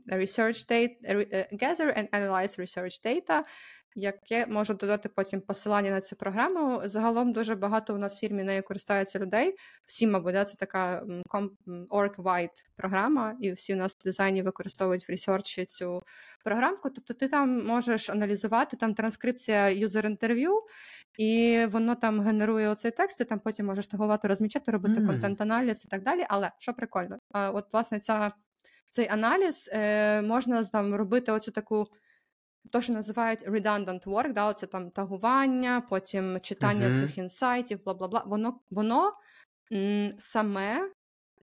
research data, е, gather and analyze research data, яке можу додати потім посилання на цю програму. Загалом дуже багато у нас в фірмі нею користаються людей. Всі, мабуть, да, це така org-wide програма, і всі у нас в дизайні використовують в ресерчі цю програмку. Тобто ти там можеш аналізувати, там транскрипція юзер-інтерв'ю, і воно там генерує оцей текст, і там потім можеш тагувати, розмічати, робити Мгм. контент-аналіз і так далі. Але що прикольно, от власне ця, цей аналіз е, можна там робити оцю таку. То, що називають redundant work, да, оце там тагування, потім читання Мгм. цих інсайтів, бла бла бла. Воно, воно м, саме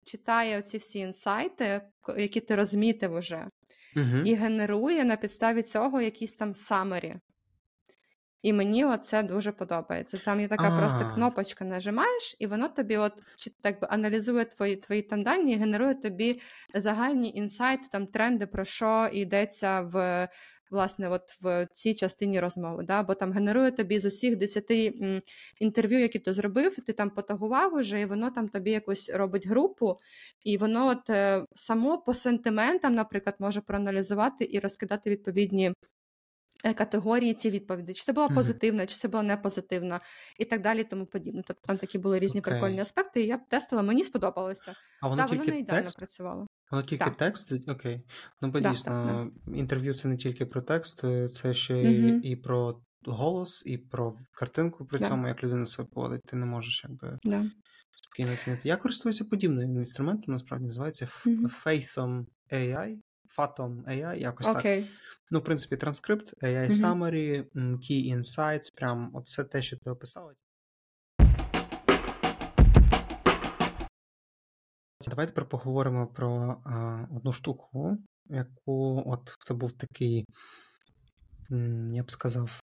читає ці всі інсайти, які ти розмітив уже, Угу. і генерує на підставі цього якісь там summary. І мені оце дуже подобається. Там є така просто А. кнопочка, нажимаєш, і воно тобі от так би аналізує твої твої там дані і генерує тобі загальні інсайти, там тренди, про що йдеться в власне от в цій частині розмови. Да? Бо там генерує тобі з усіх 10 інтерв'ю, які ти зробив, ти там потагував уже, і воно там тобі якусь робить групу, і воно от е, само по сентиментам, наприклад, може проаналізувати і розкидати відповідні е, категорії ці відповіді, чи це була позитивна, чи це була не позитивна, і так далі, тому подібне. Тобто там такі були різні Окей. прикольні аспекти, і я б тестила, мені сподобалося. А воно Так, воно не ідеально текст? працювало. Воно тільки Так. текст? Окей. Ну, бо Да, дійсно, інтерв'ю це не тільки про текст, е, це ще Мгм. і про голос, і про картинку при цьому, як людина себе поводить. Ти не можеш якби спокійно оцінити. Я користуюся подібним інструментом, насправді називається F- Мгм. Fathom AI. Fathom AI, якось так. Ну, в принципі, транскрипт, AI Мгм. summary, key insights, прям от все те, що ти описала. Давайте тепер поговоримо про а, одну штуку, яку от це був такий, я б сказав,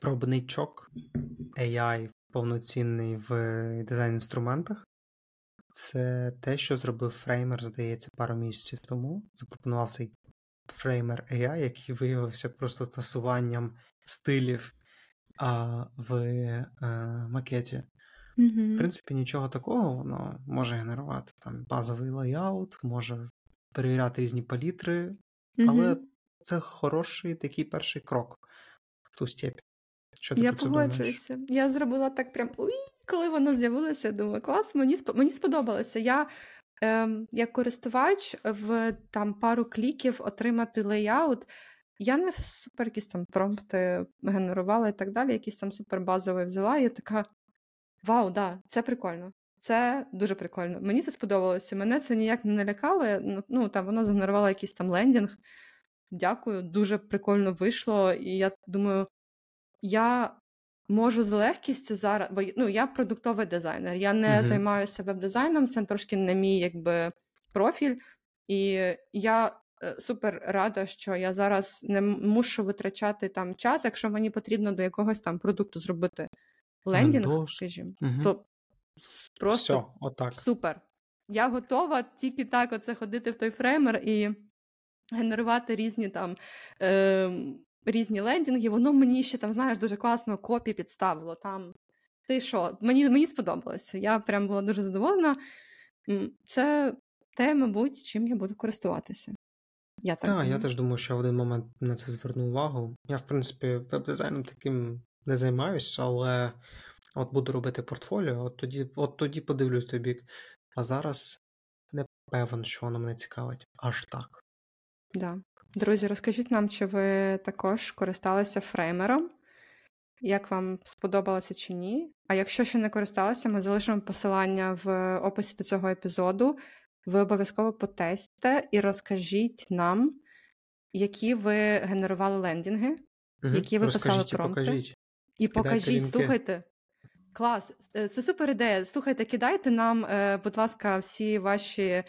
пробничок AI повноцінний в дизайн-інструментах. Це те, що зробив фреймер, здається, пару місяців тому. Запропонував цей фреймер AI, який виявився просто тасуванням стилів а, в а, макеті. В Угу. принципі, нічого такого, воно може генерувати там базовий layout, може перевіряти різні палітри, але це хороший такий перший крок в ту степь. Що ти Я погоджуюся. Я зробила так прям уй, коли воно з'явилося, я думаю, клас, мені спо- мені сподобалося. Я ем, як користувач в там пару кліків отримати layout. Я не супер якісь там промпти генерувала і так далі, якісь там супер базовий взяла, я така: Вау, да, це прикольно. Це дуже прикольно. Мені це сподобалося. Мене це ніяк не налякало. Ну, ну там воно згенерувало якийсь там лендінг. Дякую, дуже прикольно вийшло. І я думаю, я можу з легкістю зараз, бо ну, я продуктовий дизайнер, я не Мгм. займаюся веб-дизайном, це трошки не мій якби профіль. І я е, супер рада, що я зараз не мушу витрачати там час, якщо мені потрібно до якогось там продукту зробити лендінг, Windows. скажімо, Мгм. то просто Все, отак. Супер. Я готова тільки так оце ходити в той Framer і генерувати різні там е, різні лендінги. Воно мені ще там, знаєш, дуже класно copy підставило. Там ти що? Мені, мені сподобалося. Я прям була дуже задоволена. Це те, мабуть, чим я буду користуватися. Я так Так, я теж думаю, що в один момент на це зверну увагу. Я, в принципі, веб-дизайном таким не займаюсь, але от буду робити портфоліо, от тоді, от тоді подивлюсь той бік. А зараз не певен, що воно мене цікавить. Аж так. Да. Друзі, розкажіть нам, чи ви також користалися фреймером? Як вам сподобалося чи ні? А якщо ще не користалися, ми залишимо посилання в описі до цього епізоду. Ви обов'язково потестите і розкажіть нам, які ви генерували лендінги. Які ви писали Розкажіть і промпти? покажіть. І Скидайте покажіть, лінки. слухайте. Клас, Е, це супер ідея. Слухайте, кидайте нам, е, будь ласка, всі ваші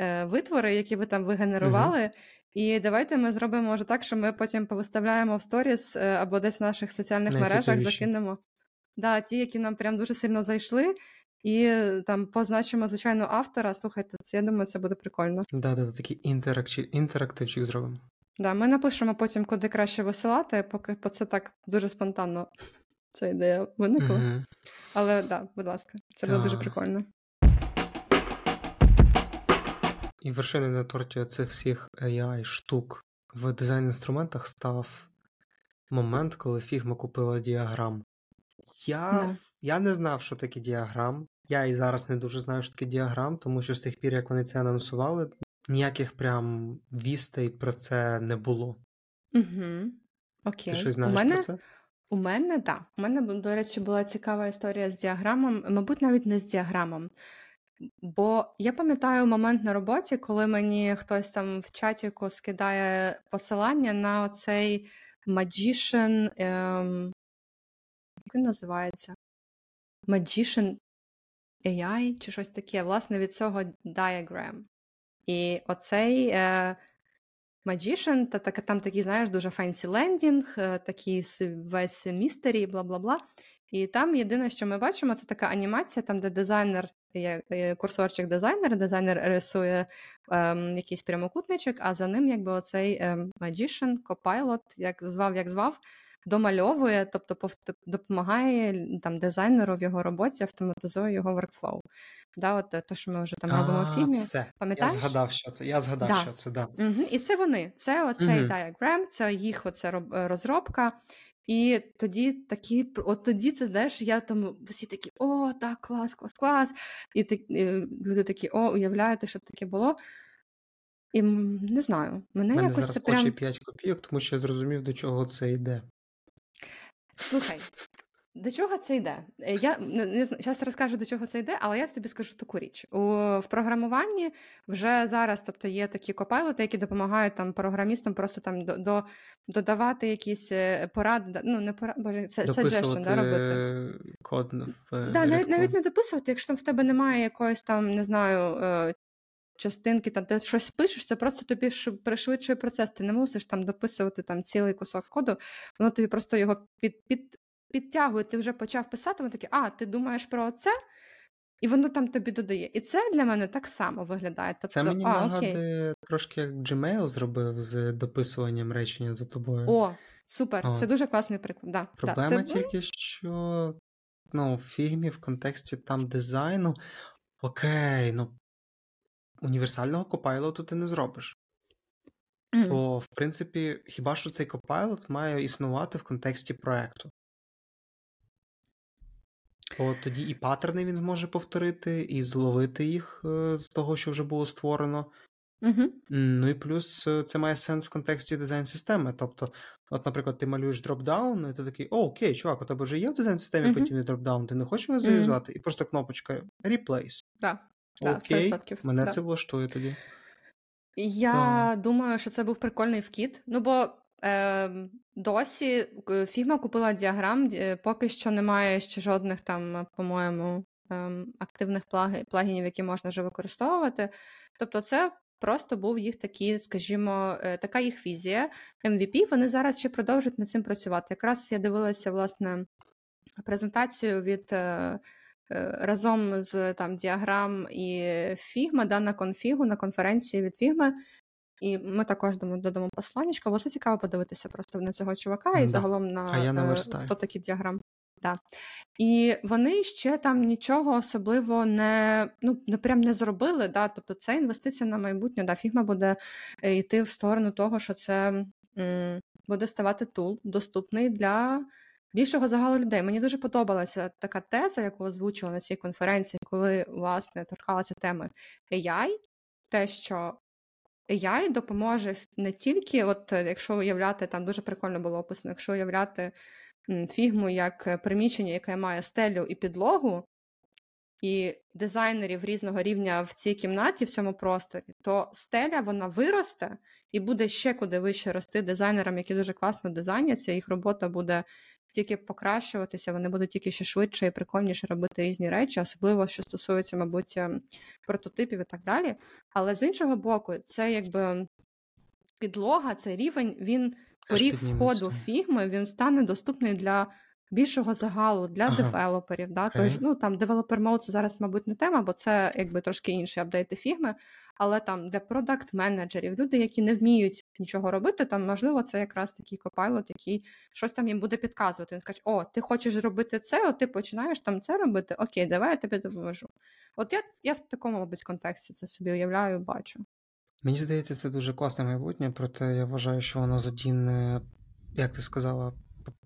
е, витвори, які ви там вигенерували. І давайте ми зробимо може так, що ми потім повиставляємо в сторіс або десь в наших соціальних мережах, закинемо. Да, ті, які нам прям дуже сильно зайшли, і там позначимо, звичайно, автора. Слухайте, це я думаю, це буде прикольно. Да, да, такий інтерактивчик зробимо. Да, ми напишемо потім, куди краще висилати, поки по це так дуже спонтанно ця ідея виникла. Мгм. Але да, будь ласка, це буде дуже прикольно. І вершиною на торті цих всіх AI штук в дизайн-інструментах став момент, коли Figma купила діаграм. Я, я не знав, що таке діаграм. Я і зараз не дуже знаю, що таке діаграм, тому що з тих пір, як вони це анонсували, ніяких прям вістей про це не було. Угу. Окей. Ти щось знаєш у мене, про це? У мене, так. У мене, до речі, була цікава історія з діаграмом, мабуть, навіть не з діаграмом. Бо я пам'ятаю момент на роботі, коли мені хтось там в чатіку скидає посилання на оцей Magician. Ем... Як він називається? Magician AI чи щось таке, власне, від цього Diagram. І оцей е, Magician, та, та, там такий, знаєш, дуже fancy лендінг, е, такий весь mystery, бла бла бла. І там єдине, що ми бачимо, це така анімація, там, де дизайнер, є є курсорчик дизайнер, дизайнер рисує ем, якийсь прямокутничок, а за ним якби оцей Magician, Copilot, як звав, як звав, домальовує, тобто допомагає там дизайнеру в його роботі, автоматизує його workflow. Да, от те, що ми вже там робимо в фільмі. Все. Я згадав, що це. Я згадав, Да. що це, да. Угу. І це вони. Це оцей Мгм. діаграм, це їх оце е, розробка. І тоді такі, от тоді це знаєш, я там всі такі, о, так, клас, клас, клас. І ти, е, люди такі, о, уявляєте, що таке було. І не знаю, мене мене якось зараз це очі 5 копійок, тому що я зрозумів, до чого це йде. Слухай, до чого це йде? Е, Я не, зараз розкажу, до чого це йде, але я тобі скажу таку річ. У, в програмуванні вже зараз, тобто є такі копайлоти, які допомагають там програмістам просто там до, до додавати якісь е, поради, ну не поради, боже, це suggestion, да, робити. Код в е, Да, навіть, навіть не дописувати, якщо там в тебе немає якоїсь там, не знаю, частинки, там ти щось пишеш, це просто тобі пришвидшує процес. Ти не мусиш там дописувати там цілий кусок коду, воно тобі просто його під, під, підтягує. Ти вже почав писати, воно таке, а, ти думаєш про це? І воно там тобі додає. І це для мене так само виглядає. Тобто, Це мені а, окей. нагадує трошки як Gmail зробив з дописуванням речення за тобою. О, супер, О. це дуже класний приклад. Да, Проблема да, це, тільки, що ну, в фігмі в контексті там дизайну. Окей, ну універсального копайлоту ти не зробиш. Мгм. То, в принципі, хіба що цей копайлот має існувати в контексті проекту. То тоді і паттерни він зможе повторити, і зловити їх е, з того, що вже було створено. М, Ну і плюс е, це має сенс в контексті дизайн-системи. Тобто, от, наприклад, ти малюєш dropdown, і ти такий, о, окей, чувак, у тебе вже є в дизайн-системі Мгм. подібний dropdown, ти не хочеш його зав'язати? І просто кнопочка Replace. Да, да, Окей, 100%. мене да. це влаштує тоді. Я думаю, що це був прикольний вкид. Ну бо е, досі е, Figma купила діаграм, поки що немає ще жодних там, е, по-моєму, ем, активних плагінів, які можна вже використовувати. Тобто, це просто був їх такий, скажімо, е, така їх візія MVP. Вони зараз ще продовжують над цим працювати. Якраз я дивилася власне презентацію від. Е, разом з там діаграм і Figma, да, на конфігу, на конференції від Figma. І ми також додамо посланнячко, бо це цікаво подивитися просто на цього чувака і да. загалом на а я хто такий діаграм. Да. І вони ще там нічого особливо не ну, не прям не зробили. Да? Тобто це інвестиція на майбутнє. Да? Фігма буде е, йти в сторону того, що це м, буде ставати тул, доступний для більшого загалу людей. Мені дуже подобалася така теза, яку озвучувала на цій конференції, коли власне торкалася теми AI, те, що AI допоможе не тільки, от якщо уявляти, там дуже прикольно було описано, якщо уявляти фігму як е, приміщення, яке має стелю і підлогу, і дизайнерів різного рівня в цій кімнаті, в цьому просторі, то стеля вона виросте і буде ще куди вище рости дизайнерам, які дуже класно дизайняться, їх робота буде тільки покращуватися, вони будуть тільки ще швидше і прикольніше робити різні речі, особливо що стосується, мабуть, ем, прототипів і так далі. Але з іншого боку, це якби підлога, цей рівень, він поріг входу фігми він стане доступний для більшого загалу, для ага. девелоперів. Да? Ага. Тож, ну, там Developer Mode це зараз, мабуть, не тема, бо це якби трошки інші апдейти фігми, але там для продакт-менеджерів, люди, які не вміють нічого робити, там, можливо, це якраз такий копайлот, який щось там їм буде підказувати. Він скаже, о, ти хочеш зробити це, от ти починаєш там це робити, окей, давай я тобі допоможу. От я я в такому, мабуть, контексті це собі уявляю, бачу. Мені здається, це дуже класне майбутнє, проте я вважаю, що воно задіне, як ти сказала,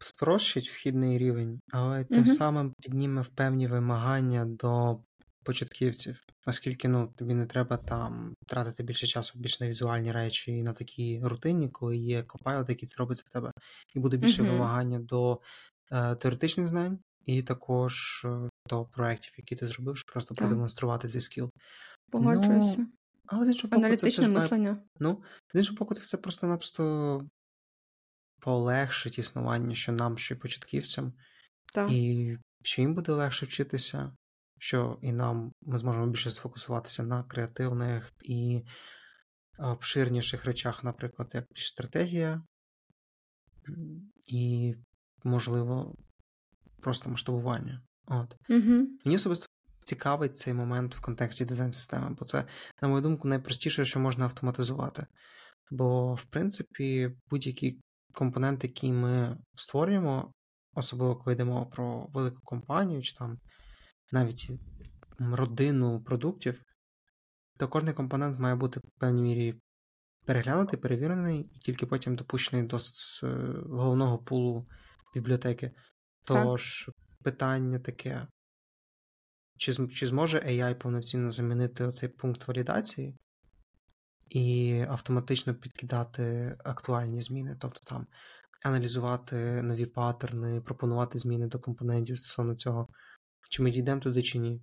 спрощить вхідний рівень, але тим самим підніме в певні вимагання до початківців, оскільки ну, тобі не треба там тратити більше часу більше на візуальні речі і на такі рутинні, коли є копайлот, який це робить за тебе, і буде більше угу. вимагання до е, теоретичних знань, і також е, до проєктів, які ти зробив, щоб просто так. продемонструвати цей скіл. Погоджуюся. Ну, але з іншого боку, Аналітичне це мислення. Ну, з іншого боку, це все просто-напросто полегшить існування, що нам, що й початківцям, так. і що їм буде легше вчитися, що і нам ми зможемо більше сфокусуватися на креативних і обширніших речах, наприклад, як більш стратегія, і, можливо, просто масштабування. От. Угу. Мені особисто цікавить цей момент в контексті дизайн-системи, бо це, на мою думку, найпростіше, що можна автоматизувати. Бо, в принципі, будь-який компонент, який ми створюємо, особливо коли йдемо про велику компанію, чи там навіть родину продуктів, то кожний компонент має бути в певній мірі переглянутий, перевірений і тільки потім допущений до головного пулу бібліотеки. Тож, питання таке: чи чи зможе AI повноцінно замінити оцей пункт валідації і автоматично підкидати актуальні зміни, тобто там аналізувати нові паттерни, пропонувати зміни до компонентів стосовно цього, чи ми дійдемо туди, чи ні?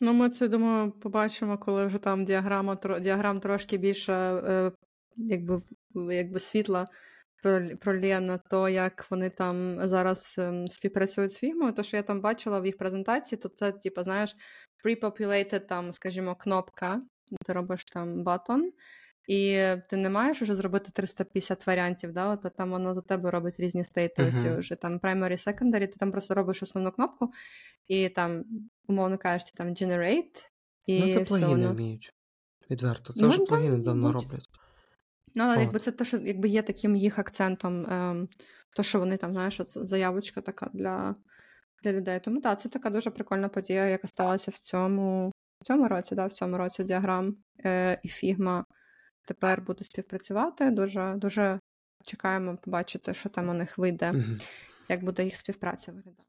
Ну, ми це думаю, побачимо, коли вже там діаграма діаграм трошки більше е, якби, якби світла пролє на то, як вони там зараз ем, співпрацюють з фігмою. То, що я там бачила в їх презентації, то це, типу, знаєш, pre-populated, там, скажімо, кнопка, ти робиш там батон, і ти не маєш вже зробити 350 варіантів, да? От, там воно за тебе робить різні стейти. Uh-huh. Вже там primary, secondary, ти там просто робиш основну кнопку, і там, умовно кажучи, там generate. І ну, це плагіни воно... вміють. Відверто. Це ну, вже плагіни давно роблять. Ну, але якби це те, що якби є таким їх акцентом, ем, то, що вони там, знаєш, от заявочка така для для людей. Тому так, це така дуже прикольна подія, яка сталася в цьому в цьому році, да, в цьому році діаграм е, і Фігма тепер буде співпрацювати. Дуже дуже чекаємо побачити, що там у них вийде, як буде їх співпраця виглядати.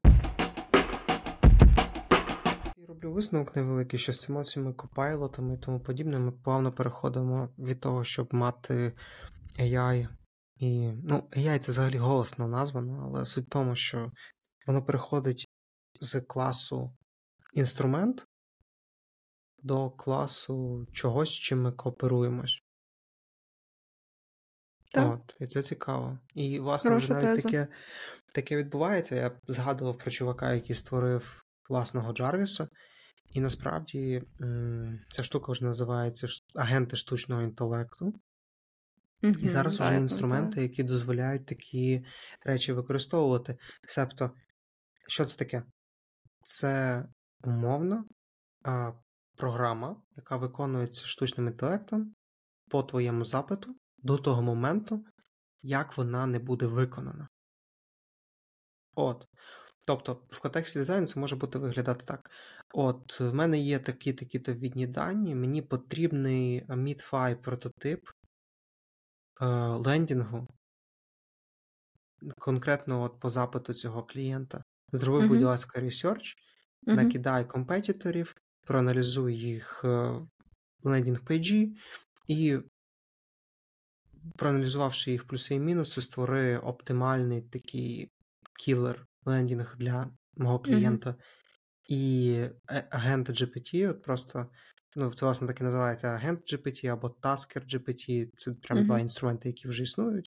роблю висновок невеликий, що з цими цими копайлотами і тому подібне, ми плавно переходимо від того, щоб мати AI. І, ну, AI це взагалі голосно названо, але суть в тому, що воно переходить з класу інструмент до класу чогось, чим ми кооперуємось. Так. От, І це цікаво. І, власне, Хороша вже навіть таке таке відбувається. Я згадував про чувака, який створив власного Джарвіса, І насправді ця штука вже називається агенти штучного інтелекту. І зараз вже інструменти, які дозволяють такі речі використовувати. Себто, що це таке? Це умовна а, програма, яка виконується штучним інтелектом по твоєму запиту до того моменту, як вона не буде виконана. От. Тобто, в контексті дизайну це може бути виглядати так. От, в мене є такі-такі-то вхідні дані, мені потрібний MidFi прототип е, лендінгу, конкретно от по запиту цього клієнта. Зроби, uh-huh. будь ласка, research, uh-huh. накидай competitor ів, проаналізуй їх е, landing page і і, проаналізувавши їх плюси і мінуси, створи оптимальний такий кілер лендінг для мого клієнта. Mm-hmm. І агент GPT, от просто, ну, це власне так і називається агент GPT або Tasker GPT, це прям mm-hmm. два інструменти, які вже існують.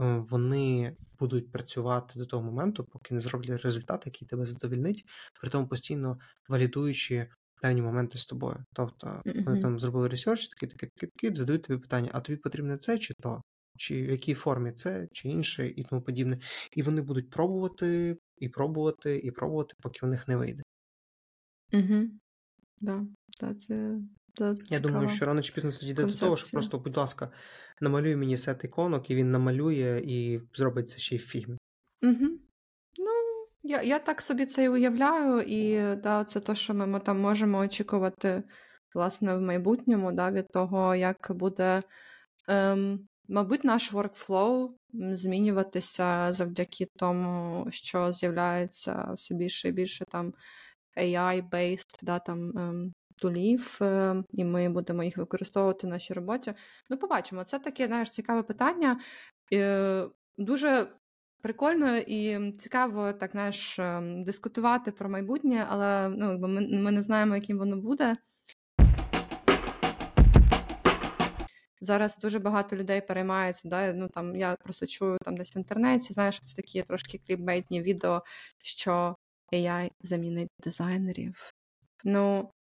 Вони будуть працювати до того моменту, поки не зроблять результат, який тебе задовільнить, при тому постійно валідуючи певні моменти з тобою. Тобто mm-hmm. вони там зробили research, такі, такі, такі, такі, задають тобі питання: а тобі потрібне це чи то? Чи в якій формі це, чи інше, і тому подібне. І вони будуть пробувати, і пробувати, і пробувати, поки у них не вийде. Угу. Да, да, це, Я думаю, що рано чи пізно це дійде до того, що просто, будь ласка, намалюй мені сет іконок, і він намалює і зробить це ще й в Фігмі. Угу. Я я так собі це і уявляю, і да, це те, що ми, ми там можемо очікувати власне в майбутньому, да, від того, як буде. Ем, Мабуть, наш workflow змінюватися завдяки тому, що з'являється все більше і більше там AI-based да, там, ем, тулів, ем, і ми будемо їх використовувати в нашій роботі. Ну, побачимо. Це таке знаєш, цікаве питання. Е, дуже прикольно і цікаво так знаєш, ем, дискутувати про майбутнє, але ну, ми, ми не знаємо, яким воно буде. Зараз дуже багато людей переймаються. Да? Ну там я просто чую там десь в інтернеті. Знаєш, це такі трошки кліпбейтні відео, що AI замінить дизайнерів. Ну,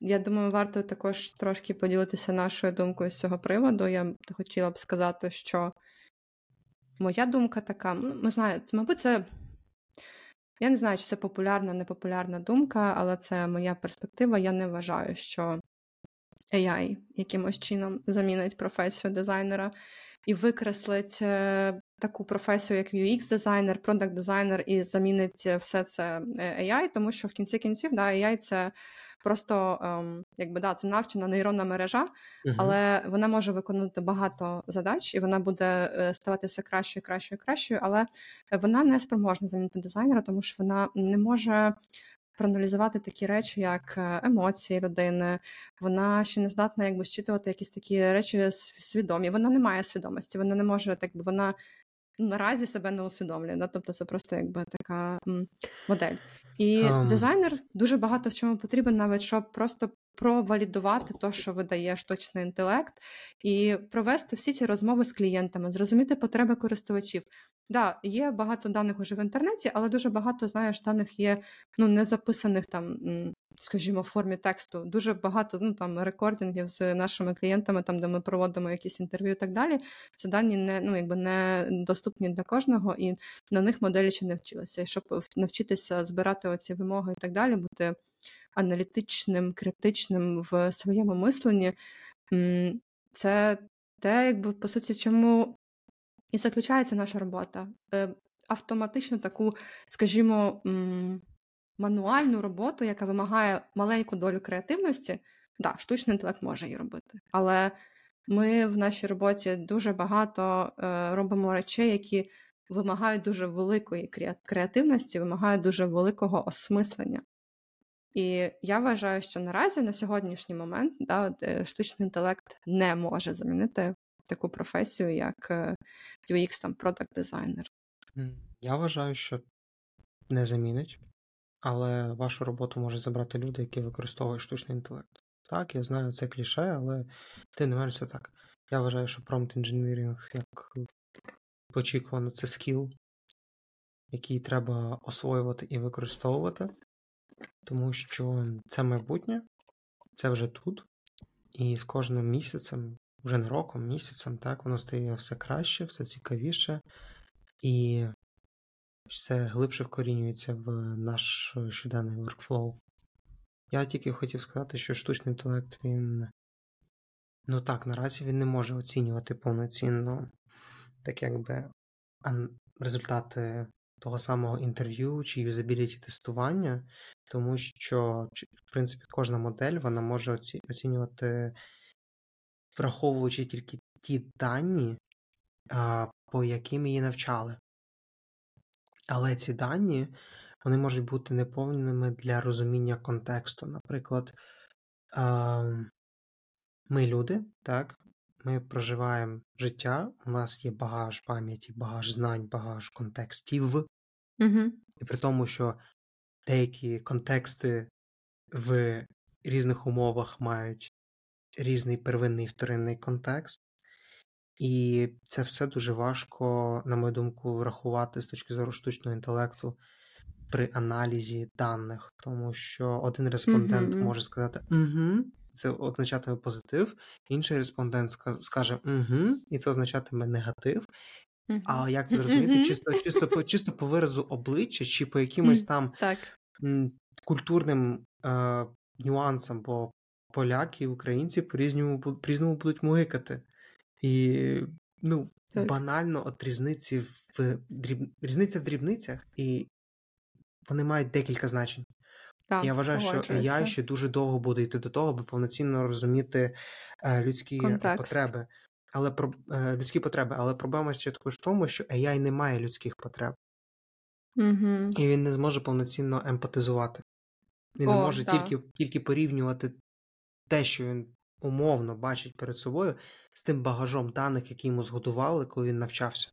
я думаю, варто також трошки поділитися нашою думкою з цього приводу. Я хотіла б сказати, що моя думка така, ну, ми знаєте, мабуть, це. Я не знаю, чи це популярна, непопулярна думка, але це моя перспектива. Я не вважаю, що AI якимось чином замінить професію дизайнера і викреслить е, таку професію, як UX-дизайнер, продакт-дизайнер, і замінить все це е, AI, тому що в кінці кінців да, AI це просто ем, якби да, це навчена нейронна мережа, uh-huh. але вона може виконувати багато задач, і вона буде е, ставати все кращою, кращою, кращою, але вона не спроможна замінити дизайнера, тому що вона не може проаналізувати такі речі, як е, емоції людини. Вона ще не здатна якби зчитувати якісь такі речі свідомі. Вона не має свідомості, вона не може так би вона наразі себе не усвідомлює. Да? Тобто це просто якби така модель. І um... дизайнер дуже багато в чому потрібен, навіть щоб просто провалідувати те, що видає штучний інтелект, і провести всі ці розмови з клієнтами, зрозуміти потреби користувачів. Да, є багато даних уже в інтернеті, але дуже багато знаєш, даних є ну не записаних там, скажімо, в формі тексту. Дуже багато ну там рекордингів з нашими клієнтами, там де ми проводимо якісь інтерв'ю і так далі. Це дані не ну якби не доступні для кожного, і на них моделі ще не вчилися. І щоб навчитися збирати оці вимоги і так далі, бути аналітичним, критичним в своєму мисленні, це те, якби по суті, в чому і заключається наша робота. Е, автоматично таку, скажімо, мануальну роботу, яка вимагає маленьку долю креативності, да, штучний інтелект може її робити. Але ми в нашій роботі дуже багато е, робимо речей, які вимагають дуже великої креативності, вимагають дуже великого осмислення. І я вважаю, що наразі на сьогоднішній момент да, е, штучний інтелект не може замінити таку професію, як е, UX там продакт дизайнер. Я вважаю, що не замінить, але вашу роботу можуть забрати люди, які використовують штучний інтелект. Так, я знаю, це кліше, але тим не менш це так. Я вважаю, що промпт інженерінг, як очікувано, це скіл, який треба освоювати і використовувати. тому що це майбутнє, це вже тут, і з кожним місяцем, вже не роком, місяцем, так, воно стає все краще, все цікавіше, і все глибше вкорінюється в наш щоденний workflow. Я тільки хотів сказати, що штучний інтелект, він. Ну так, наразі він не може оцінювати повноцінно, так якби результати того самого інтерв'ю чи юзабіліті тестування, тому що, в принципі, кожна модель вона може оцінювати, враховуючи тільки ті дані, по яким її навчали. Але ці дані вони можуть бути неповними для розуміння контексту. Наприклад, ми люди, так, ми проживаємо життя, у нас є багаж пам'яті, багаж знань, багаж контекстів. Угу. І при тому, що деякі контексти в різних умовах мають різний первинний і вторинний контекст, і це все дуже важко, на мою думку, врахувати з точки зору штучного інтелекту при аналізі даних, тому що один респондент Мгм. може сказати угу, це означатиме позитив, інший респондент скаже угу, і це означатиме негатив. А як це <laughs> зрозуміти? Мгм. Чисто, чисто, по, чисто по виразу обличчя чи по якимось там Так. культурним е, нюансам, бо поляки і українці по-різному, по-різному будуть мугикати. І ну, Так. банально от різниці в дріб... різниця в дрібницях, і вони мають декілька значень. Так, Я вважаю, що. AI ще дуже довго буде йти до того, аби повноцінно розуміти е, людські Контекст. потреби. Але про е, людські потреби, але проблема ще також в тому, що AI не має людських потреб, Угу. і він не зможе повноцінно емпатизувати. Він О, зможе да. тільки, тільки порівнювати те, що він умовно бачить перед собою, з тим багажом даних, які йому зготували, коли він навчався.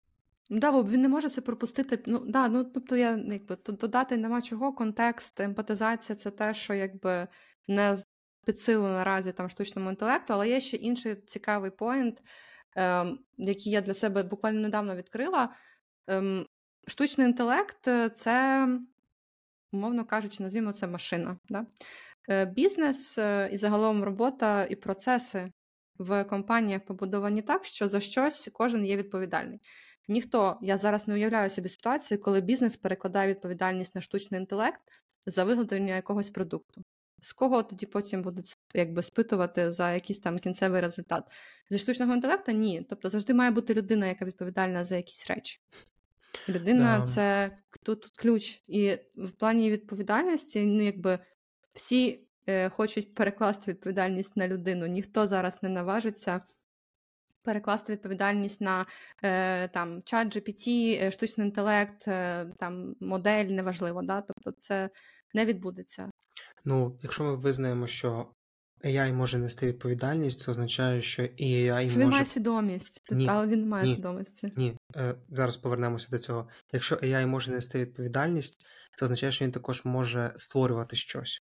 Ну, да, бо він не може це пропустити. Ну, да, ну, тобто я якби тут додати нема чого. Контекст, емпатизація це те, що якби не під наразі там штучному інтелекту, але є ще інший цікавий поінт, ем, який я для себе буквально недавно відкрила. Ем, штучний інтелект це, умовно кажучи, назвімо це машина. Да? Е, Бізнес е, і загалом робота і процеси в компаніях побудовані так, що за щось кожен є відповідальний. Ніхто, я зараз не уявляю собі ситуацію, коли бізнес перекладає відповідальність на штучний інтелект за виготовлення якогось продукту. З кого тоді потім будуть якби спитувати за якийсь там кінцевий результат? Зі штучного інтелекту ні. Тобто завжди має бути людина, яка відповідальна за якісь речі. Людина Да. це тут ключ. І в плані відповідальності, ну якби всі е, хочуть перекласти відповідальність на людину. Ніхто зараз не наважиться перекласти відповідальність на е, там чат GPT, е, штучний інтелект, е, там модель, неважливо. Да? Тобто це не відбудеться. Ну, якщо ми визнаємо, що AI може нести відповідальність, це означає, що і AI він може. має свідомість, Ні, але він не має ні. свідомості. Ні, е, зараз повернемося до цього. Якщо AI може нести відповідальність, це означає, що він також може створювати щось.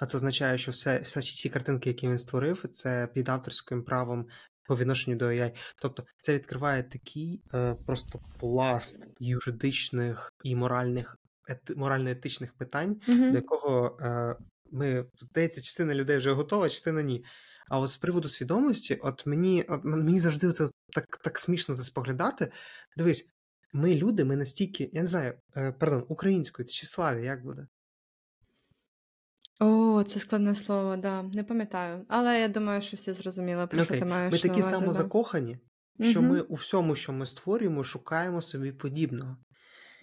А це означає, що все, всі ці картинки, які він створив, це під авторським правом по відношенню до AI. Тобто це відкриває такий е, просто пласт юридичних і моральних ети, морально-етичних питань, до Угу. якого е, ми, здається, частина людей вже готова, частина ні. А от з приводу свідомості, от мені от мені завжди це так так смішно це споглядати. Дивись, ми люди, ми настільки, я не знаю, е, пардон, українською тщеславі, як буде? О, це складне слово, да. Не пам'ятаю. Але я думаю, що всі зрозуміли, про що ти маєш ми такі увазі, да. самозакохані, що Мгм. ми у всьому, що ми створюємо, шукаємо собі подібного.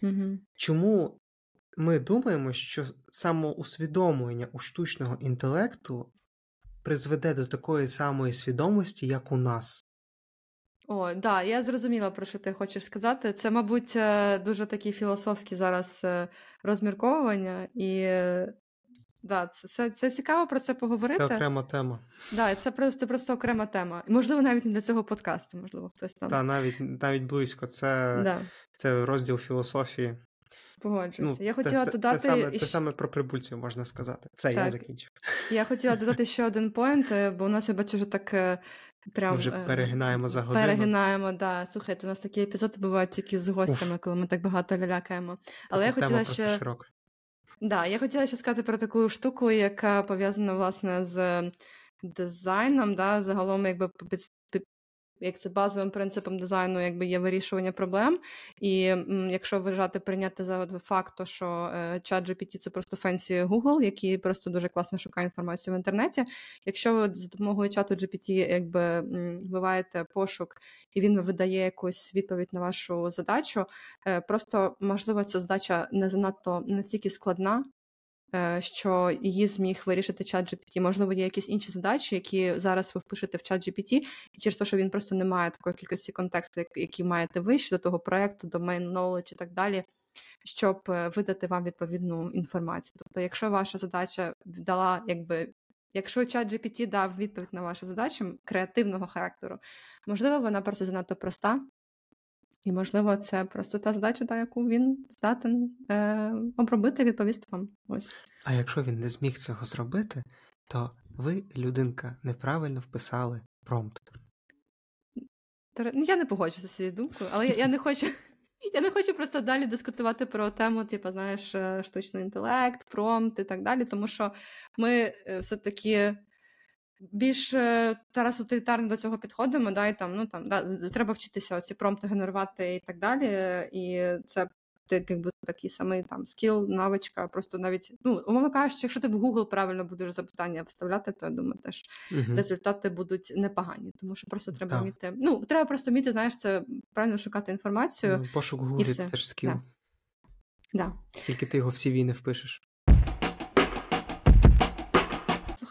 Мгм. Чому ми думаємо, що самоусвідомлення у штучного інтелекту призведе до такої самої свідомості, як у нас? О, да, я зрозуміла, про що ти хочеш сказати. Це, мабуть, е, дуже такі філософські зараз е, розмірковування, і да, це, це, це цікаво про це поговорити. Це окрема тема. Да, це просто, просто окрема тема. І, можливо, навіть не для цього подкасту, можливо, хтось там. Та навіть навіть близько. Це, Да, це розділ філософії. погоджуюся. я хотіла те, додати. те, саме, те саме про прибульців можна сказати. Все, я закінчив. Я хотіла додати ще один поінт, е, бо у нас я бачу вже так е, прям Ми вже е, перегинаємо за годину. Перегинаємо, да. Слухайте, у нас такі епізоди бувають тільки з гостями, коли ми так багато лялякаємо. Але я хотіла ще широка. Да, я хотіла ще сказати про таку штуку, яка пов'язана власне з дизайном, да, загалом, якби як це базовим принципом дизайну, якби є вирішування проблем. І м, якщо вважати прийняти за факт, то що е, чат GPT це просто фенсі Google, який просто дуже класно шукає інформацію в інтернеті. Якщо ви за допомогою чату GPT якби вбиваєте пошук і він видає якусь відповідь на вашу задачу, е, просто можливо ця задача не занадто настільки складна, що її зміг вирішити чат GPT. Можливо, є якісь інші задачі, які зараз ви впишете в чат GPT, через те, що він просто не має такої кількості контексту, який маєте ви щодо того проекту, domain knowledge і так далі, щоб е, видати вам відповідну інформацію. Тобто, якщо ваша задача дала, якби. Якщо чат GPT дав відповідь на вашу задачу креативного характеру, можливо, вона просто занадто проста, і, можливо, це просто та задача, та, яку він здатен е, обробити, відповісти вам. Ось. А якщо він не зміг цього зробити, то ви, людинка, неправильно вписали промпт. Ну, Я не погоджуся з цією думкою, але я, я не хочу. <laughs> Я не хочу просто далі дискутувати про тему, типу, знаєш, е, штучний інтелект, промпт і так далі, тому що ми е, все-таки більш зараз утилітарно до цього підходимо, да, і там, ну там да, треба вчитися ці промпти генерувати і так далі. І це якби такий самий там скіл, навичка. Просто навіть, ну, умовно кажучи, якщо ти в Google правильно будеш запитання вставляти, то я думаю, теж uh результати будуть непогані. Тому що просто треба да. вміти. Ну, треба просто вміти, знаєш, це правильно шукати інформацію. Ну, Пошук Google це теж скіл. Да. Да. Тільки ти його в CV не впишеш.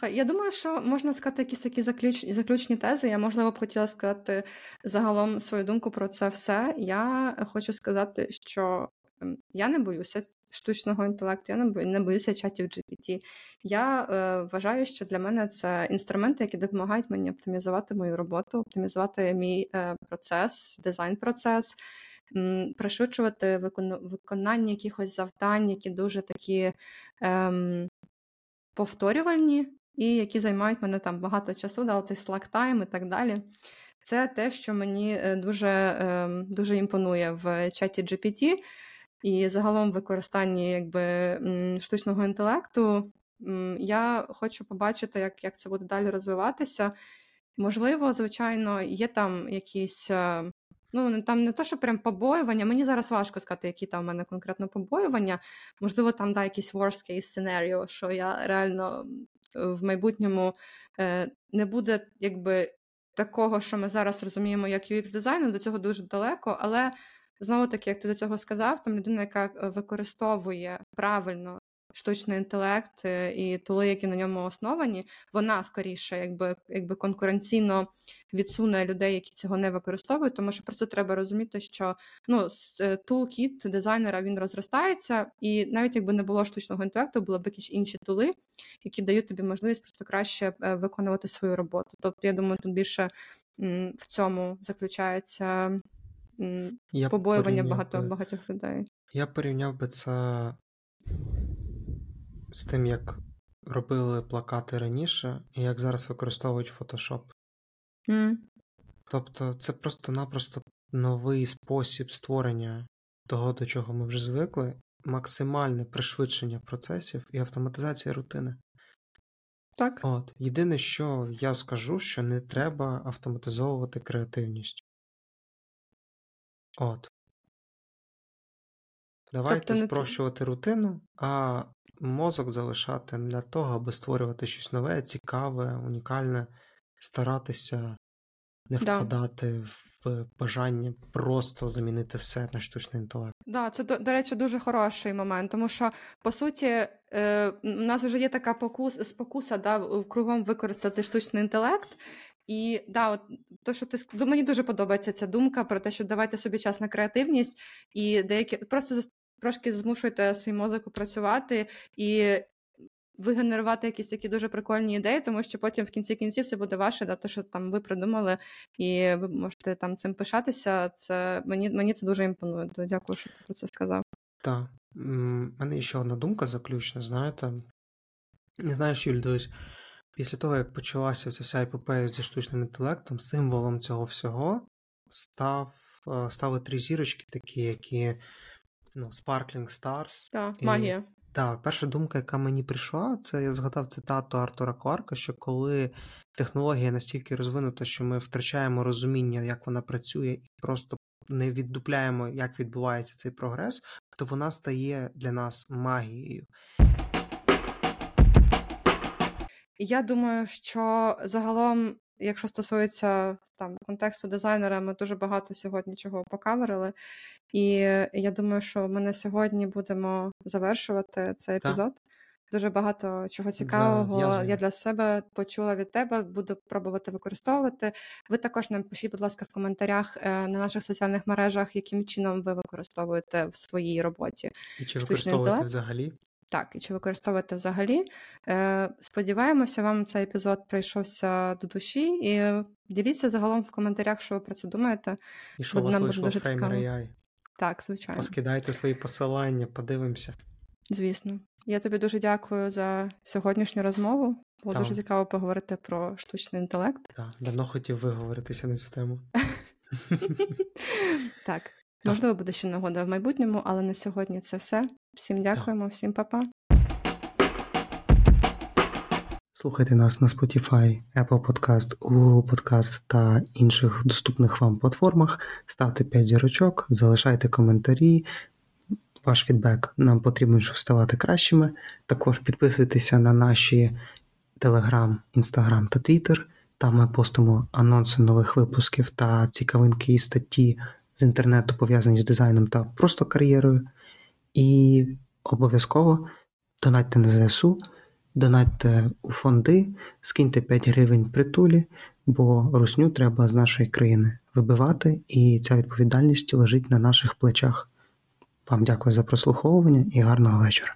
Слухай, я думаю, що можна сказати якісь такі заключ... заключні тези. Я, можливо, б хотіла сказати загалом свою думку про це все. Я хочу сказати, що ем, я не боюся штучного інтелекту, я не боюся чатів GPT. Я е, вважаю, що для мене це інструменти, які допомагають мені оптимізувати мою роботу, оптимізувати мій е, процес, дизайн-процес. Пришвидшувати виконання якихось завдань, які дуже такі ем, повторювальні, і які займають мене там багато часу, да, оцей slack time і так далі. Це те, що мені е, дуже ем, дуже імпонує в чаті GPT і загалом в використанні якби, штучного інтелекту. Я хочу побачити, як як це буде далі розвиватися. Можливо, звичайно, є там якісь. Е, ну, там не то, що прям побоювання. Мені зараз важко сказати, які там в мене конкретно побоювання. Можливо, там да, якийсь worst case сценаріо, що я реально в майбутньому е, не буде якби такого, що ми зараз розуміємо, як UX дизайну, до цього дуже далеко, але знову таки, як ти до цього сказав, там людина, яка е, використовує правильно штучний інтелект е, і тули, які на ньому основані, вона скоріше, якби якби конкуренційно відсуне людей, які цього не використовують, тому що просто треба розуміти, що ну тулкіт дизайнера він розростається, і навіть якби не було штучного інтелекту, були б якісь інші тули, які дають тобі можливість просто краще е, виконувати свою роботу. Тобто, я думаю, тут більше в цьому заключається. Я побоювання багато би, багатьох людей. Я порівняв би це з тим, як робили плакати раніше, і як зараз використовують Photoshop. Mm. Тобто, це просто-напросто новий спосіб створення того, до чого ми вже звикли, максимальне пришвидшення процесів і автоматизація рутини. Так. От. Єдине, що я скажу, що не треба автоматизовувати креативність. От. Давайте тобто спрощувати не... рутину, а мозок залишати для того, аби створювати щось нове, цікаве, унікальне, старатися не впадати да. в бажання просто замінити все на штучний інтелект. Да, це до, до речі, дуже хороший момент, тому що по суті е, у нас вже є така покус, спокуса да, кругом використати штучний інтелект. І да, от то, що ти мені дуже подобається ця думка про те, що давайте собі час на креативність і деякі просто трошки змушуєте свій мозок працювати і вигенерувати якісь такі дуже прикольні ідеї, тому що потім в кінці кінців це буде ваше, да, то, що там ви придумали, і ви можете там цим пишатися. Це Мені мені це дуже імпонує. Дякую, що ти про це сказав. Так. У мене ще одна думка заключна, знаєте. Не знаєш, Юль, дивись, після того, як почалася ця вся епопея зі штучним інтелектом, символом цього всього став, е, стали три зірочки, такі, які ну, Sparkling Stars. Так, магія. Так, перша думка, яка мені прийшла, це я згадав цитату Артура Кларка, що коли технологія настільки розвинута, що ми втрачаємо розуміння, як вона працює, і просто не віддупляємо, як відбувається цей прогрес, то вона стає для нас магією. Я думаю, що загалом, якщо стосується там контексту дизайнера, ми дуже багато сьогодні чого покаверили. І я думаю, що ми на сьогодні будемо завершувати цей Так. епізод. Дуже багато чого цікавого я Зав'язуємо. для себе почула від тебе, буду пробувати використовувати. Ви також нам пишіть, будь ласка, в коментарях е, на наших соціальних мережах, яким чином ви використовуєте в своїй роботі. І чи Штучний використовувати інтелект? взагалі? Так, і чи використовуєте взагалі? Е, Сподіваємося, вам цей епізод прийшовся до душі. І діліться загалом в коментарях, що ви про це думаєте. І що у вас нам буде вийшло в дуже цікаво. AI? Так, звичайно, Поскидайте свої посилання, подивимося. звісно. Я тобі дуже дякую за сьогоднішню розмову. Було Так. дуже цікаво поговорити про штучний інтелект. Так, давно хотів виговоритися на цю тему. <laughs> Так, можливо, буде ще нагода в майбутньому, але на сьогодні це все. Всім дякуємо, всім па-па. Слухайте нас на Spotify, Apple Podcast, Google Podcast та інших доступних вам платформах. Ставте 5 зірочок, залишайте коментарі. Ваш фідбек нам потрібен, щоб ставати кращими. Також підписуйтеся на наші Telegram, Instagram та Twitter. Там ми постимо анонси нових випусків та цікавинки і статті з інтернету, пов'язані з дизайном та просто кар'єрою. І обов'язково донатьте на ЗСУ, донатьте у фонди, скиньте 5 гривень притулі, бо русню треба з нашої країни вибивати, і ця відповідальність лежить на наших плечах. Вам дякую за прослуховування і гарного вечора.